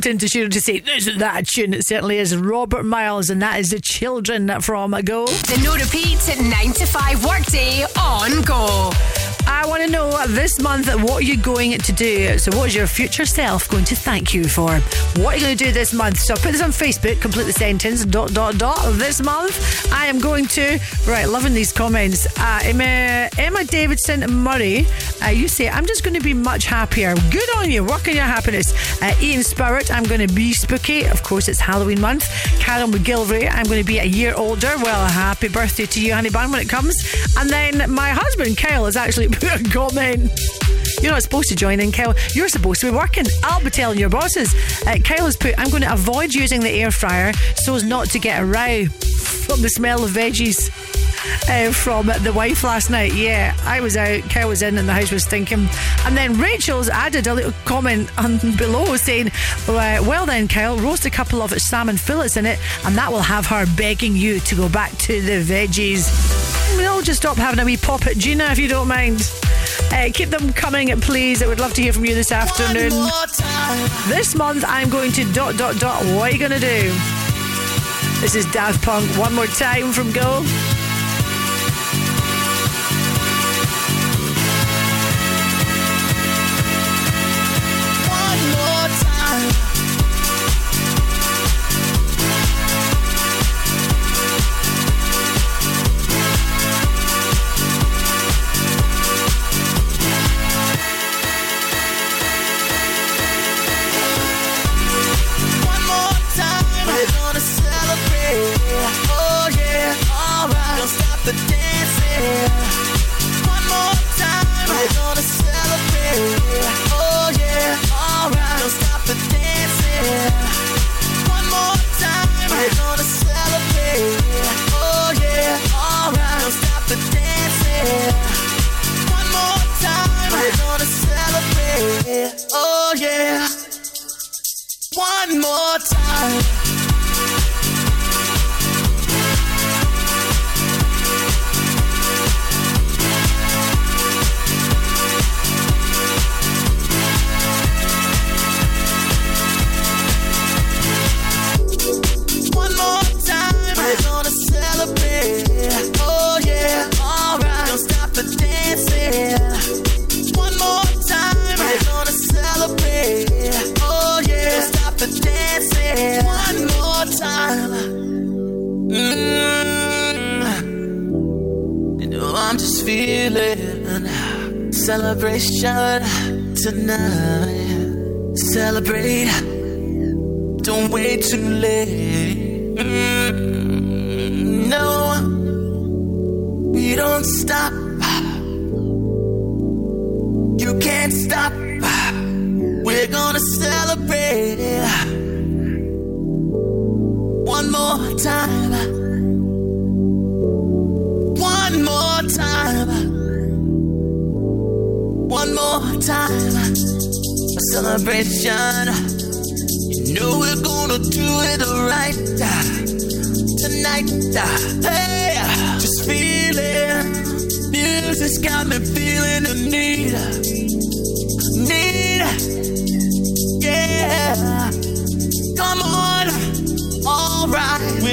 Speaker 3: Popped into studio to say, Isn't that tune? It certainly is. Robert Miles, and that is the children from Go.
Speaker 7: The no repeat 9 to 5 workday on Go.
Speaker 3: I want to know this month what are you going to do? So, what is your future self going to thank you for? What are you going to do this month? So, put this on Facebook, complete the sentence, dot, dot, dot. This month, I am going to, right, loving these comments. Uh, Emma, Emma Davidson Murray, uh, you say, I'm just going to be much happier. Good on you, work on your happiness. Uh, Ian Spirit, I'm going to be spooky. Of course, it's Halloween month. Carol McGilvery, I'm going to be a year older. Well, happy birthday to you, honey bun, when it comes. And then my husband, Kyle, has actually put a comment. You're not supposed to join in, Kyle. You're supposed to be working. I'll be telling your bosses. Uh, Kyle has put, I'm going to avoid using the air fryer so as not to get a row from the smell of veggies. Uh, from the wife last night. Yeah, I was out, Kyle was in, and the house was stinking. And then Rachel's added a little comment on below saying, Well, then, Kyle, roast a couple of salmon fillets in it, and that will have her begging you to go back to the veggies. We'll just stop having a wee pop at Gina if you don't mind. Uh, keep them coming, please. I would love to hear from you this afternoon. This month, I'm going to dot dot dot. What are you going to do? This is Daft Punk. One more time from Go.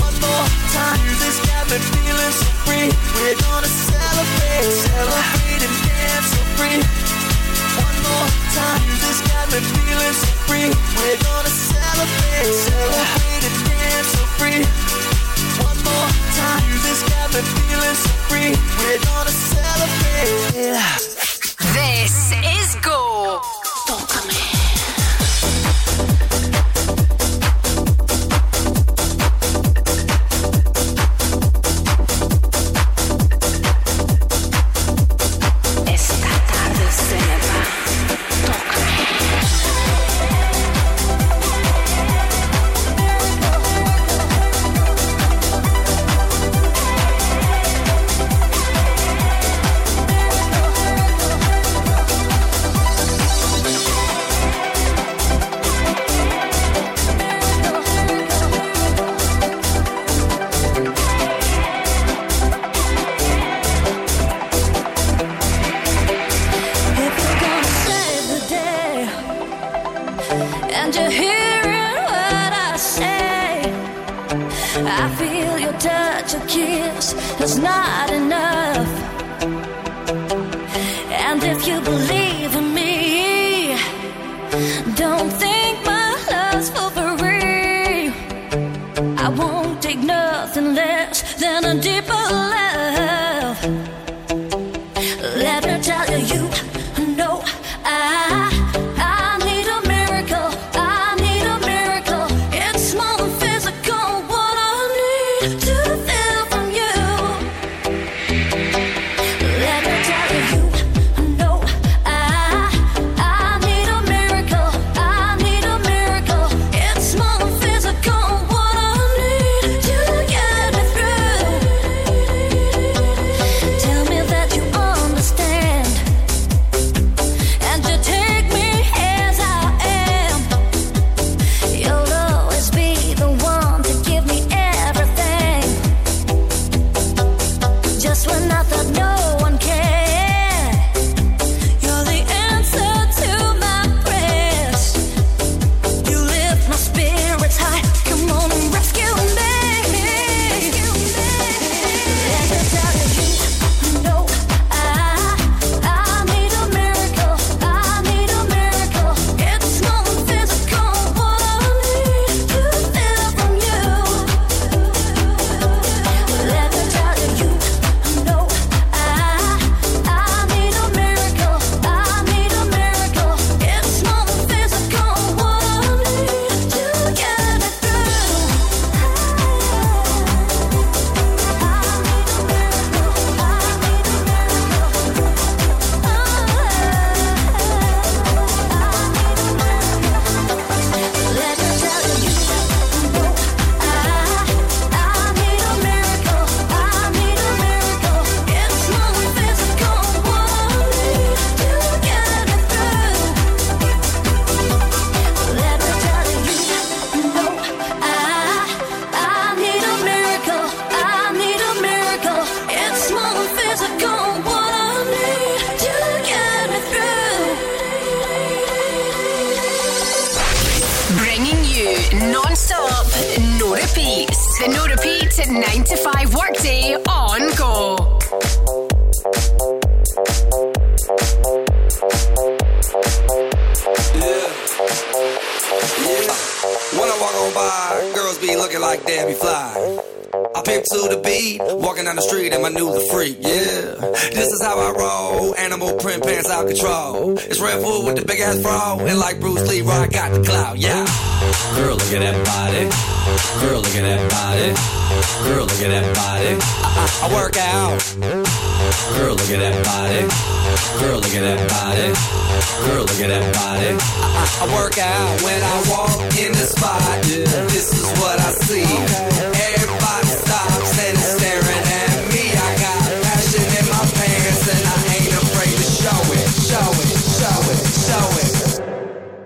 Speaker 38: One more time. Music's got me feeling so free. We're gonna celebrate. Celebrate and dance so free. One more time. Music's got me feeling so free. We're gonna celebrate. Celebrate and dance so free. One more time. Music's got me feeling so free. We're gonna celebrate.
Speaker 7: This is Go.
Speaker 39: Esta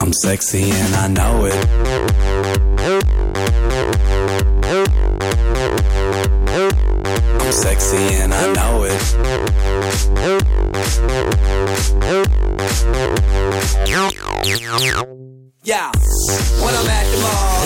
Speaker 40: I'm sexy and I know it. I'm sexy and I know it. Yeah, when I'm at the mall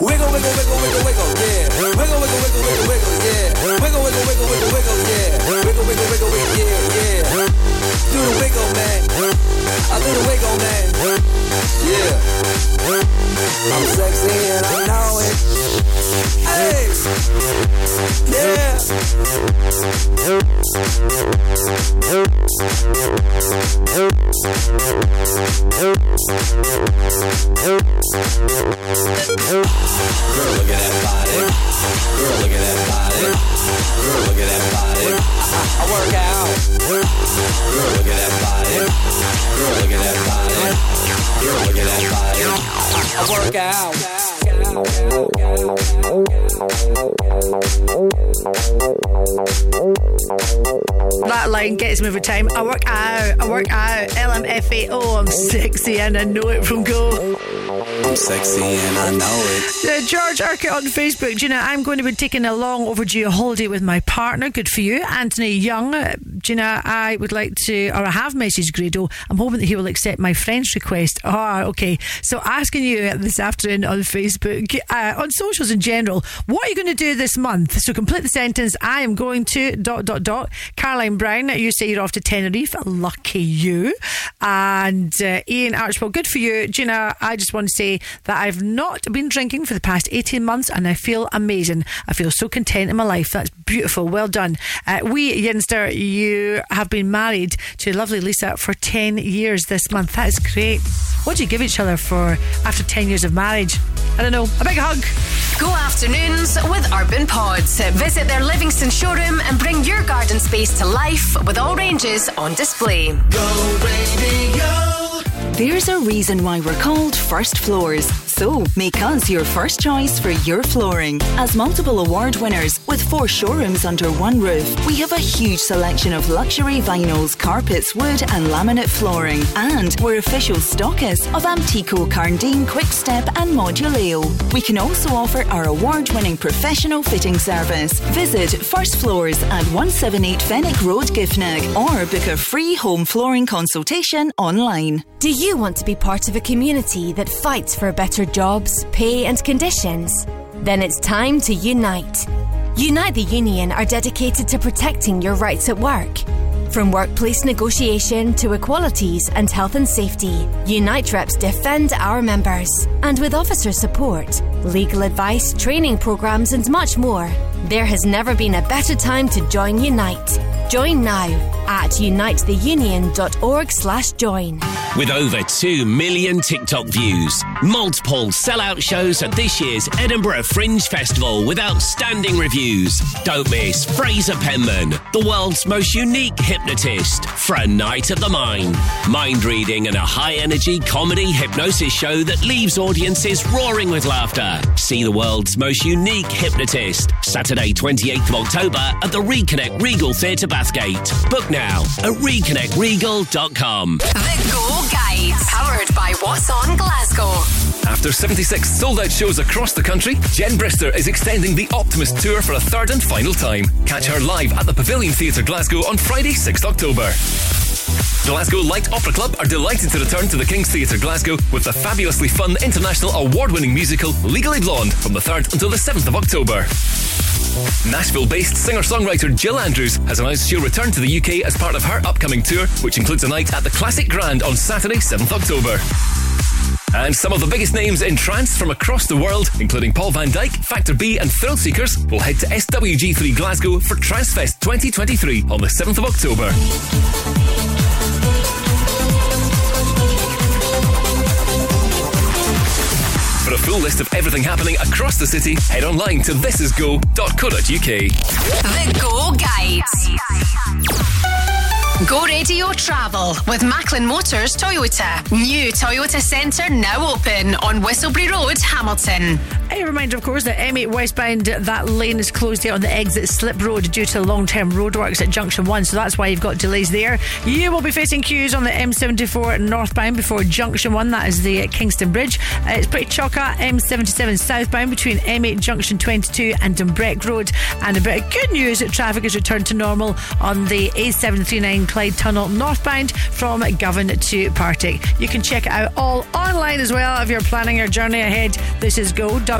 Speaker 40: Wiggle, wiggle, wiggle, wiggle, wiggle, yeah. Wiggle, wiggle, wiggle, wiggle, wiggle, yeah. Wiggle, wiggle, wiggle, wiggle, wiggle, yeah. Wiggle, wiggle, wiggle, wiggle, yeah, yeah. Do the wiggle, man. I do the wiggle, man. Yeah. I'm sexy and I know it. Hey. Yeah.
Speaker 41: Girl, look at that body. Girl, look at that body. Girl, look at that body. I work out. Girl, look at that body. Girl, look at that body. Girl, look at that body. I work out.
Speaker 3: That line gets me every time. I work out, I work out. LMFAO, I'm sexy and I know it from go.
Speaker 40: I'm sexy and I know it.
Speaker 3: Uh, George Urquhart on Facebook, Gina, I'm going to be taking a long overdue holiday with my partner. Good for you. Anthony Young, uh, Gina, I would like to, or I have messaged Grado. I'm hoping that he will accept my friend's request. Ah, okay. So asking you this afternoon on Facebook, uh, on socials in general, what are you going to do this month? So complete the sentence. I am going to dot dot dot. Caroline Brown, you say you're off to Tenerife. Lucky you. And uh, Ian Archibald, good for you. Gina, I just want to say that I've not been drinking for the past 18 months and I feel amazing. I feel so content in my life. That's beautiful. Well done. Uh, we, Yinster, you have been married to lovely Lisa for 10 years this month. That is great. What do you give each other for after 10 years of marriage? I don't know. A big hug.
Speaker 7: Go afternoons with Urban Pods. Visit their Livingston showroom and bring your garden space to life with all ranges on display.
Speaker 2: There's a reason why we're called First Floors. So make us your first choice for your flooring. As multiple award winners with four showrooms under one roof, we have a huge selection of luxury vinyls, carpets, wood, and laminate flooring. And we're official stockists of Amtico, Karndean, Quickstep, and Moduleo. We can also offer our award winning professional fitting service. Visit First Floors at 178 Fenwick Road, Giffnock, or book a free home flooring consultation online.
Speaker 42: Do you want to be part of a community that fights for better jobs, pay, and conditions? Then it's time to unite. Unite the Union are dedicated to protecting your rights at work. From workplace negotiation to equalities and health and safety, Unite reps defend our members. And with officer support, legal advice, training programs, and much more, there has never been a better time to join Unite. Join now at unitetheunion.org slash join.
Speaker 12: With over 2 million TikTok views, multiple sellout shows at this year's Edinburgh Fringe Festival with outstanding reviews. Don't miss Fraser Penman, the world's most unique hypnotist, for a night of the mind. Mind reading and a high energy comedy hypnosis show that leaves audiences roaring with laughter. See the world's most unique hypnotist, Saturday, 28th of October at the Reconnect Regal Theatre Bathgate. Book now at reconnectregal.com.
Speaker 7: The Go Guide, powered by What's On Glasgow.
Speaker 43: After 76 sold out shows across the country, Jen Brister is extending the Optimist Tour for a third and final time. Catch her live at the Pavilion Theatre Glasgow on Friday, 6th October. Glasgow Light Opera Club are delighted to return to the King's Theatre Glasgow with the fabulously fun international award winning musical Legally Blonde from the 3rd until the 7th of October. Nashville based singer songwriter Jill Andrews has announced she'll return to the UK as part of her upcoming tour, which includes a night at the Classic Grand on Saturday, 7th October. And some of the biggest names in trance from across the world, including Paul van Dyk, Factor B, and Thrill Seekers, will head to SWG3 Glasgow for Trancefest 2023 on the 7th of October. For a full list of everything happening across the city, head online to thisisgo.co.uk.
Speaker 7: The Go. Go Radio Travel with Macklin Motors Toyota. New Toyota Centre now open on Whistleberry Road, Hamilton.
Speaker 3: A reminder, of course, that M8 westbound, that lane is closed here on the exit Slip Road due to long term roadworks at Junction 1, so that's why you've got delays there. You will be facing queues on the M74 northbound before Junction 1, that is the Kingston Bridge. Uh, it's pretty chocker. M77 southbound between M8 Junction 22 and Dumbreck Road. And a bit of good news traffic has returned to normal on the A739 Clyde Tunnel northbound from Govan to Partick. You can check it out all online as well if you're planning your journey ahead. This is go.co.uk.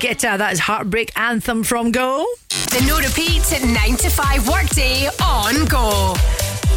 Speaker 3: Guetta. That is Heartbreak Anthem from Go.
Speaker 7: The no repeat 9 to 5 workday on Go.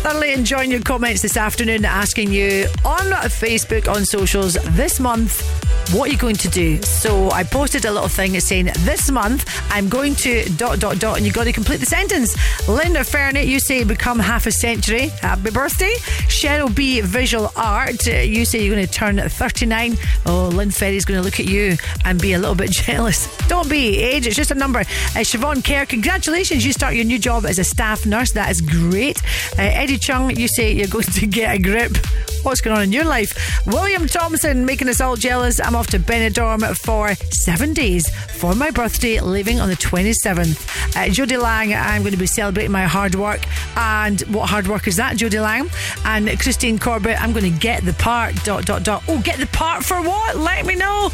Speaker 3: Thoroughly enjoying your comments this afternoon, asking you on Facebook, on socials this month, what are you going to do? So I posted a little thing saying, This month I'm going to dot dot dot, and you've got to complete the sentence. Linda Fernet, you say become half a century. Happy birthday. Cheryl B, visual art. You say you're going to turn 39. Oh, Lynn Ferry's going to look at you and be a little bit jealous. Don't be. Age, it's just a number. Uh, Siobhan Kerr, congratulations. You start your new job as a staff nurse. That is great. Uh, Eddie Chung, you say you're going to get a grip. What's going on in your life? William Thompson making us all jealous. I'm off to Benidorm for seven days for my birthday, leaving on the 27th. Uh, Jodie Lang, I'm going to be celebrating my hard work. And what hard work is that, Jodie Lang? And Christine Corbett, I'm going to get the part. Dot dot dot. Oh, get the part for what? Let me know.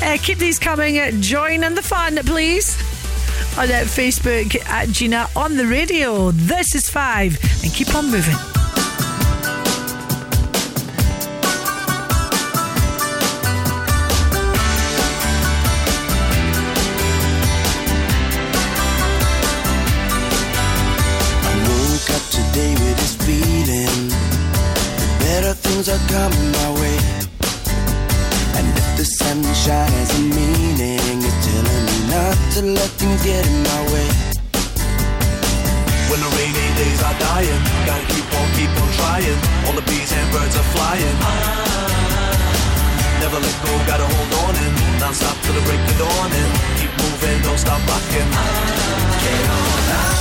Speaker 3: Uh, keep these coming. Join in the fun, please. On Facebook at Gina on the radio. This is five, and keep on moving.
Speaker 38: Things are coming my way. And if the sunshine has a meaning, it's telling me not to let things get in my way.
Speaker 20: When the rainy days are dying, gotta keep on, keep on trying. All the bees and birds are flying. Never let go, gotta hold on and non stop till the break of dawn and keep moving, don't stop rocking. Get on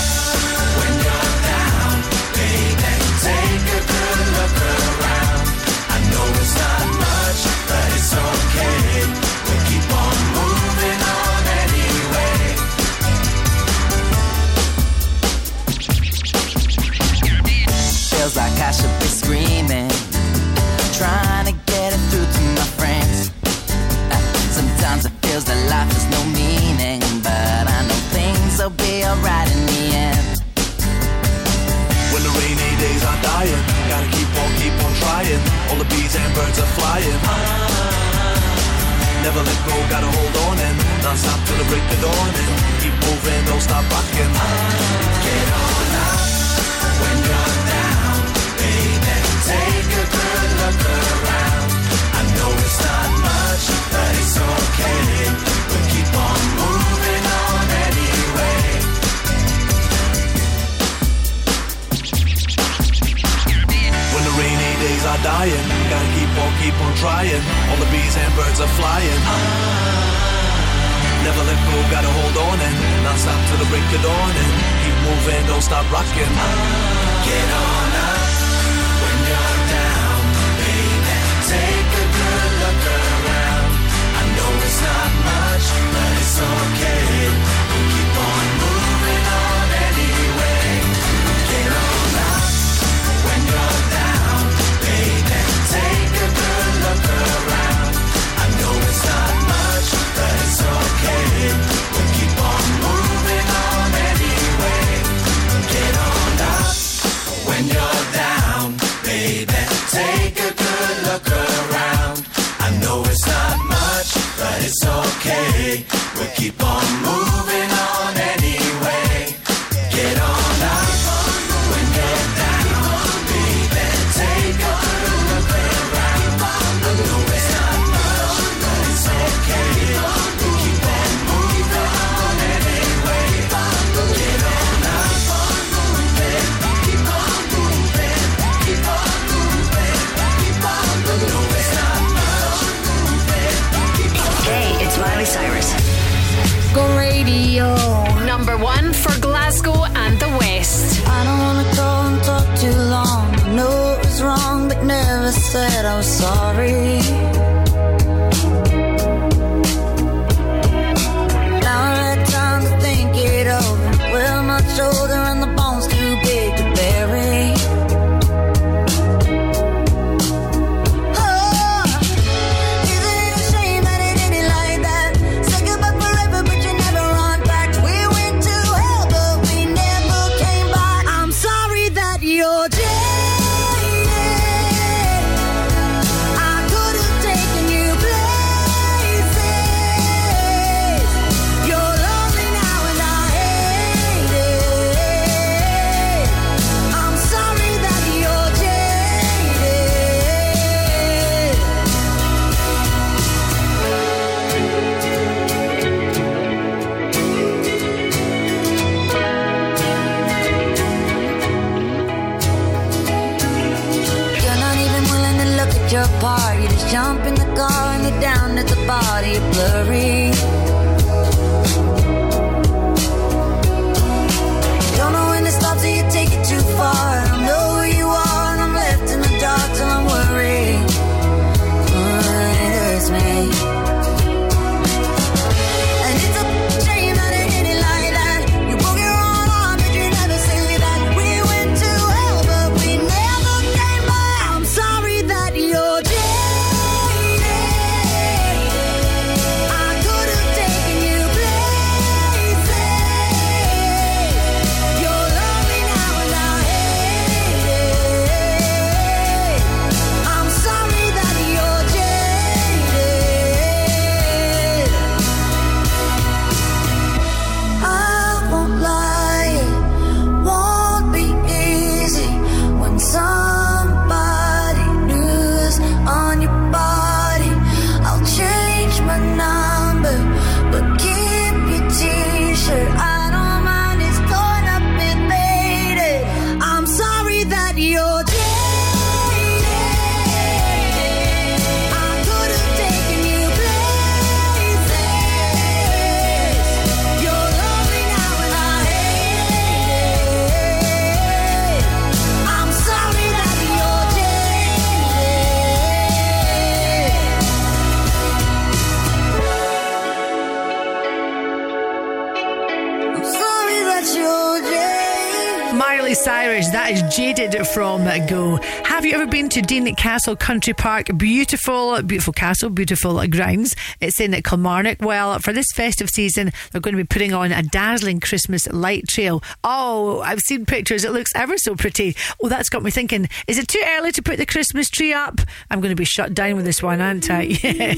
Speaker 3: Dean Castle Country Park? Beautiful, beautiful castle, beautiful grounds. It's in Kilmarnock. Well, for this festive season, they're going to be putting on a dazzling Christmas light trail. Oh, I've seen pictures. It looks ever so pretty. Oh, that's got me thinking. Is it too early to put the Christmas tree up? I'm going to be shut down with this one, aren't I? Yeah.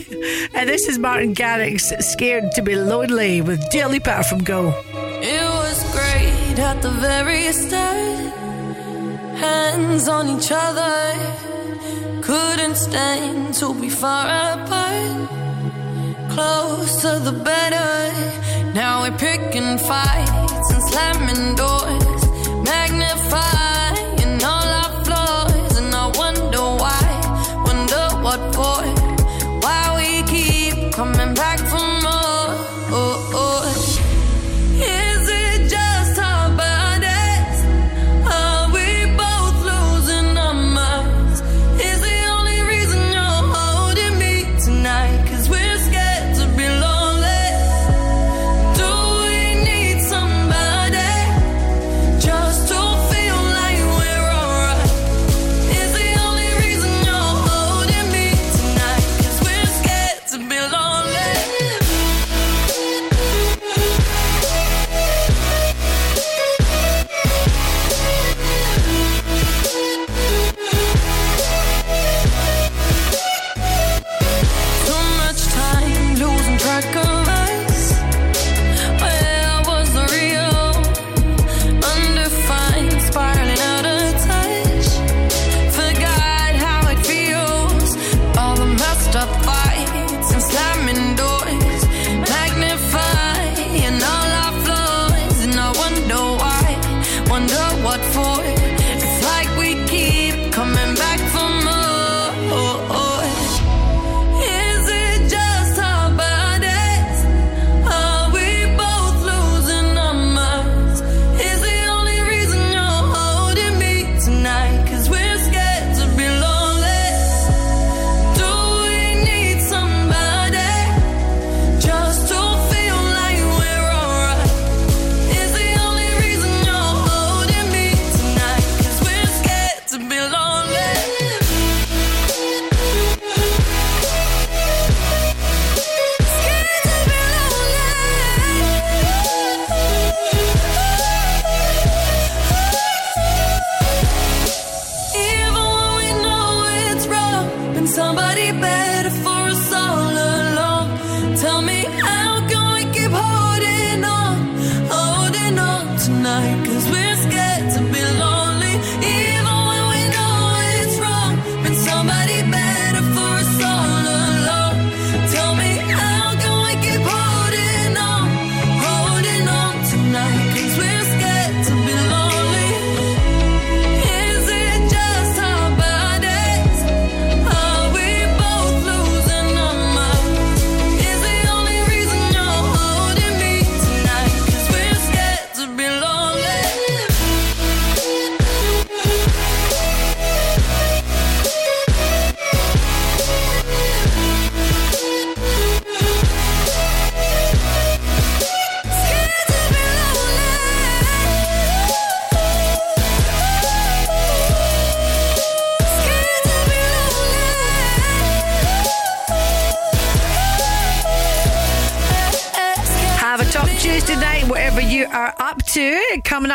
Speaker 3: and this is Martin Garrix, Scared to be Lonely with Dua Lipa from Go.
Speaker 16: It was great at the very start. Hands on each other. Couldn't stand to be far apart. Closer the better. Now we're picking fights and slamming doors. Magnifying all our flaws. And I wonder why. Wonder what for.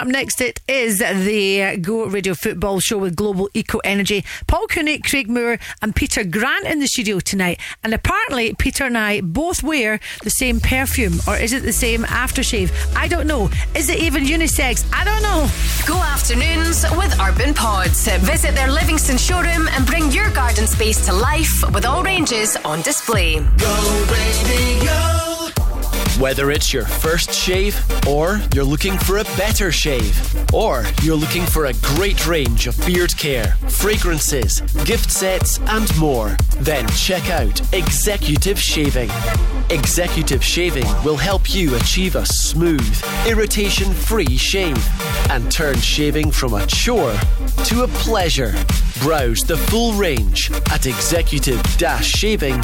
Speaker 3: Next, it is the Go Radio Football Show with Global Eco Energy. Paul Cooney, Craig Moore, and Peter Grant in the studio tonight. And apparently, Peter and I both wear the same perfume, or is it the same aftershave? I don't know. Is it even unisex? I don't know.
Speaker 7: Go afternoons with Urban Pods. Visit their Livingston showroom and bring your garden space to life with all ranges on display.
Speaker 44: Whether it's your first shave, or you're looking for a better shave, or you're looking for a great range of beard care, fragrances, gift sets, and more, then check out Executive Shaving. Executive Shaving will help you achieve a smooth, irritation free shave and turn shaving from a chore to a pleasure. Browse the full range at executive shaving.co.uk.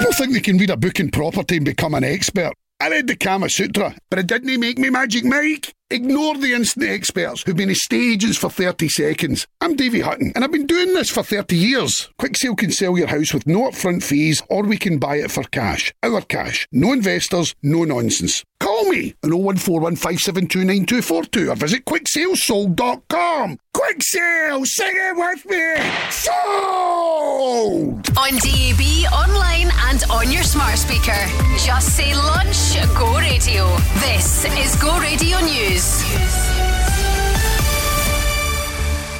Speaker 45: People think they can read a book in property and become an expert. I read the Kama Sutra, but it didn't make me Magic Mike. Ignore the instant experts who've been in stages for 30 seconds. I'm Davey Hutton, and I've been doing this for 30 years. Quick Sale can sell your house with no upfront fees, or we can buy it for cash. Our cash. No investors, no nonsense. Call me on 01415729242 or visit quicksalesold.com. Quick Sale, sing it with me! Sold!
Speaker 7: On DAB, online, and on your smart speaker. Just say lunch, go radio. This is Go Radio News.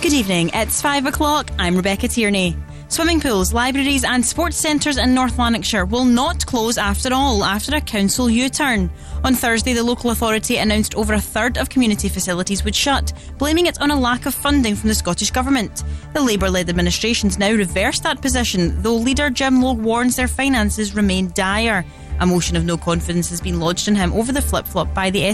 Speaker 34: Good evening. It's five o'clock. I'm Rebecca Tierney. Swimming pools, libraries, and sports centres in North Lanarkshire will not close after all after a council U turn. On Thursday, the local authority announced over a third of community facilities would shut, blaming it on a lack of funding from the Scottish Government. The Labour led administration's now reversed that position, though leader Jim Logue warns their finances remain dire. A motion of no confidence has been lodged on him over the flip flop by the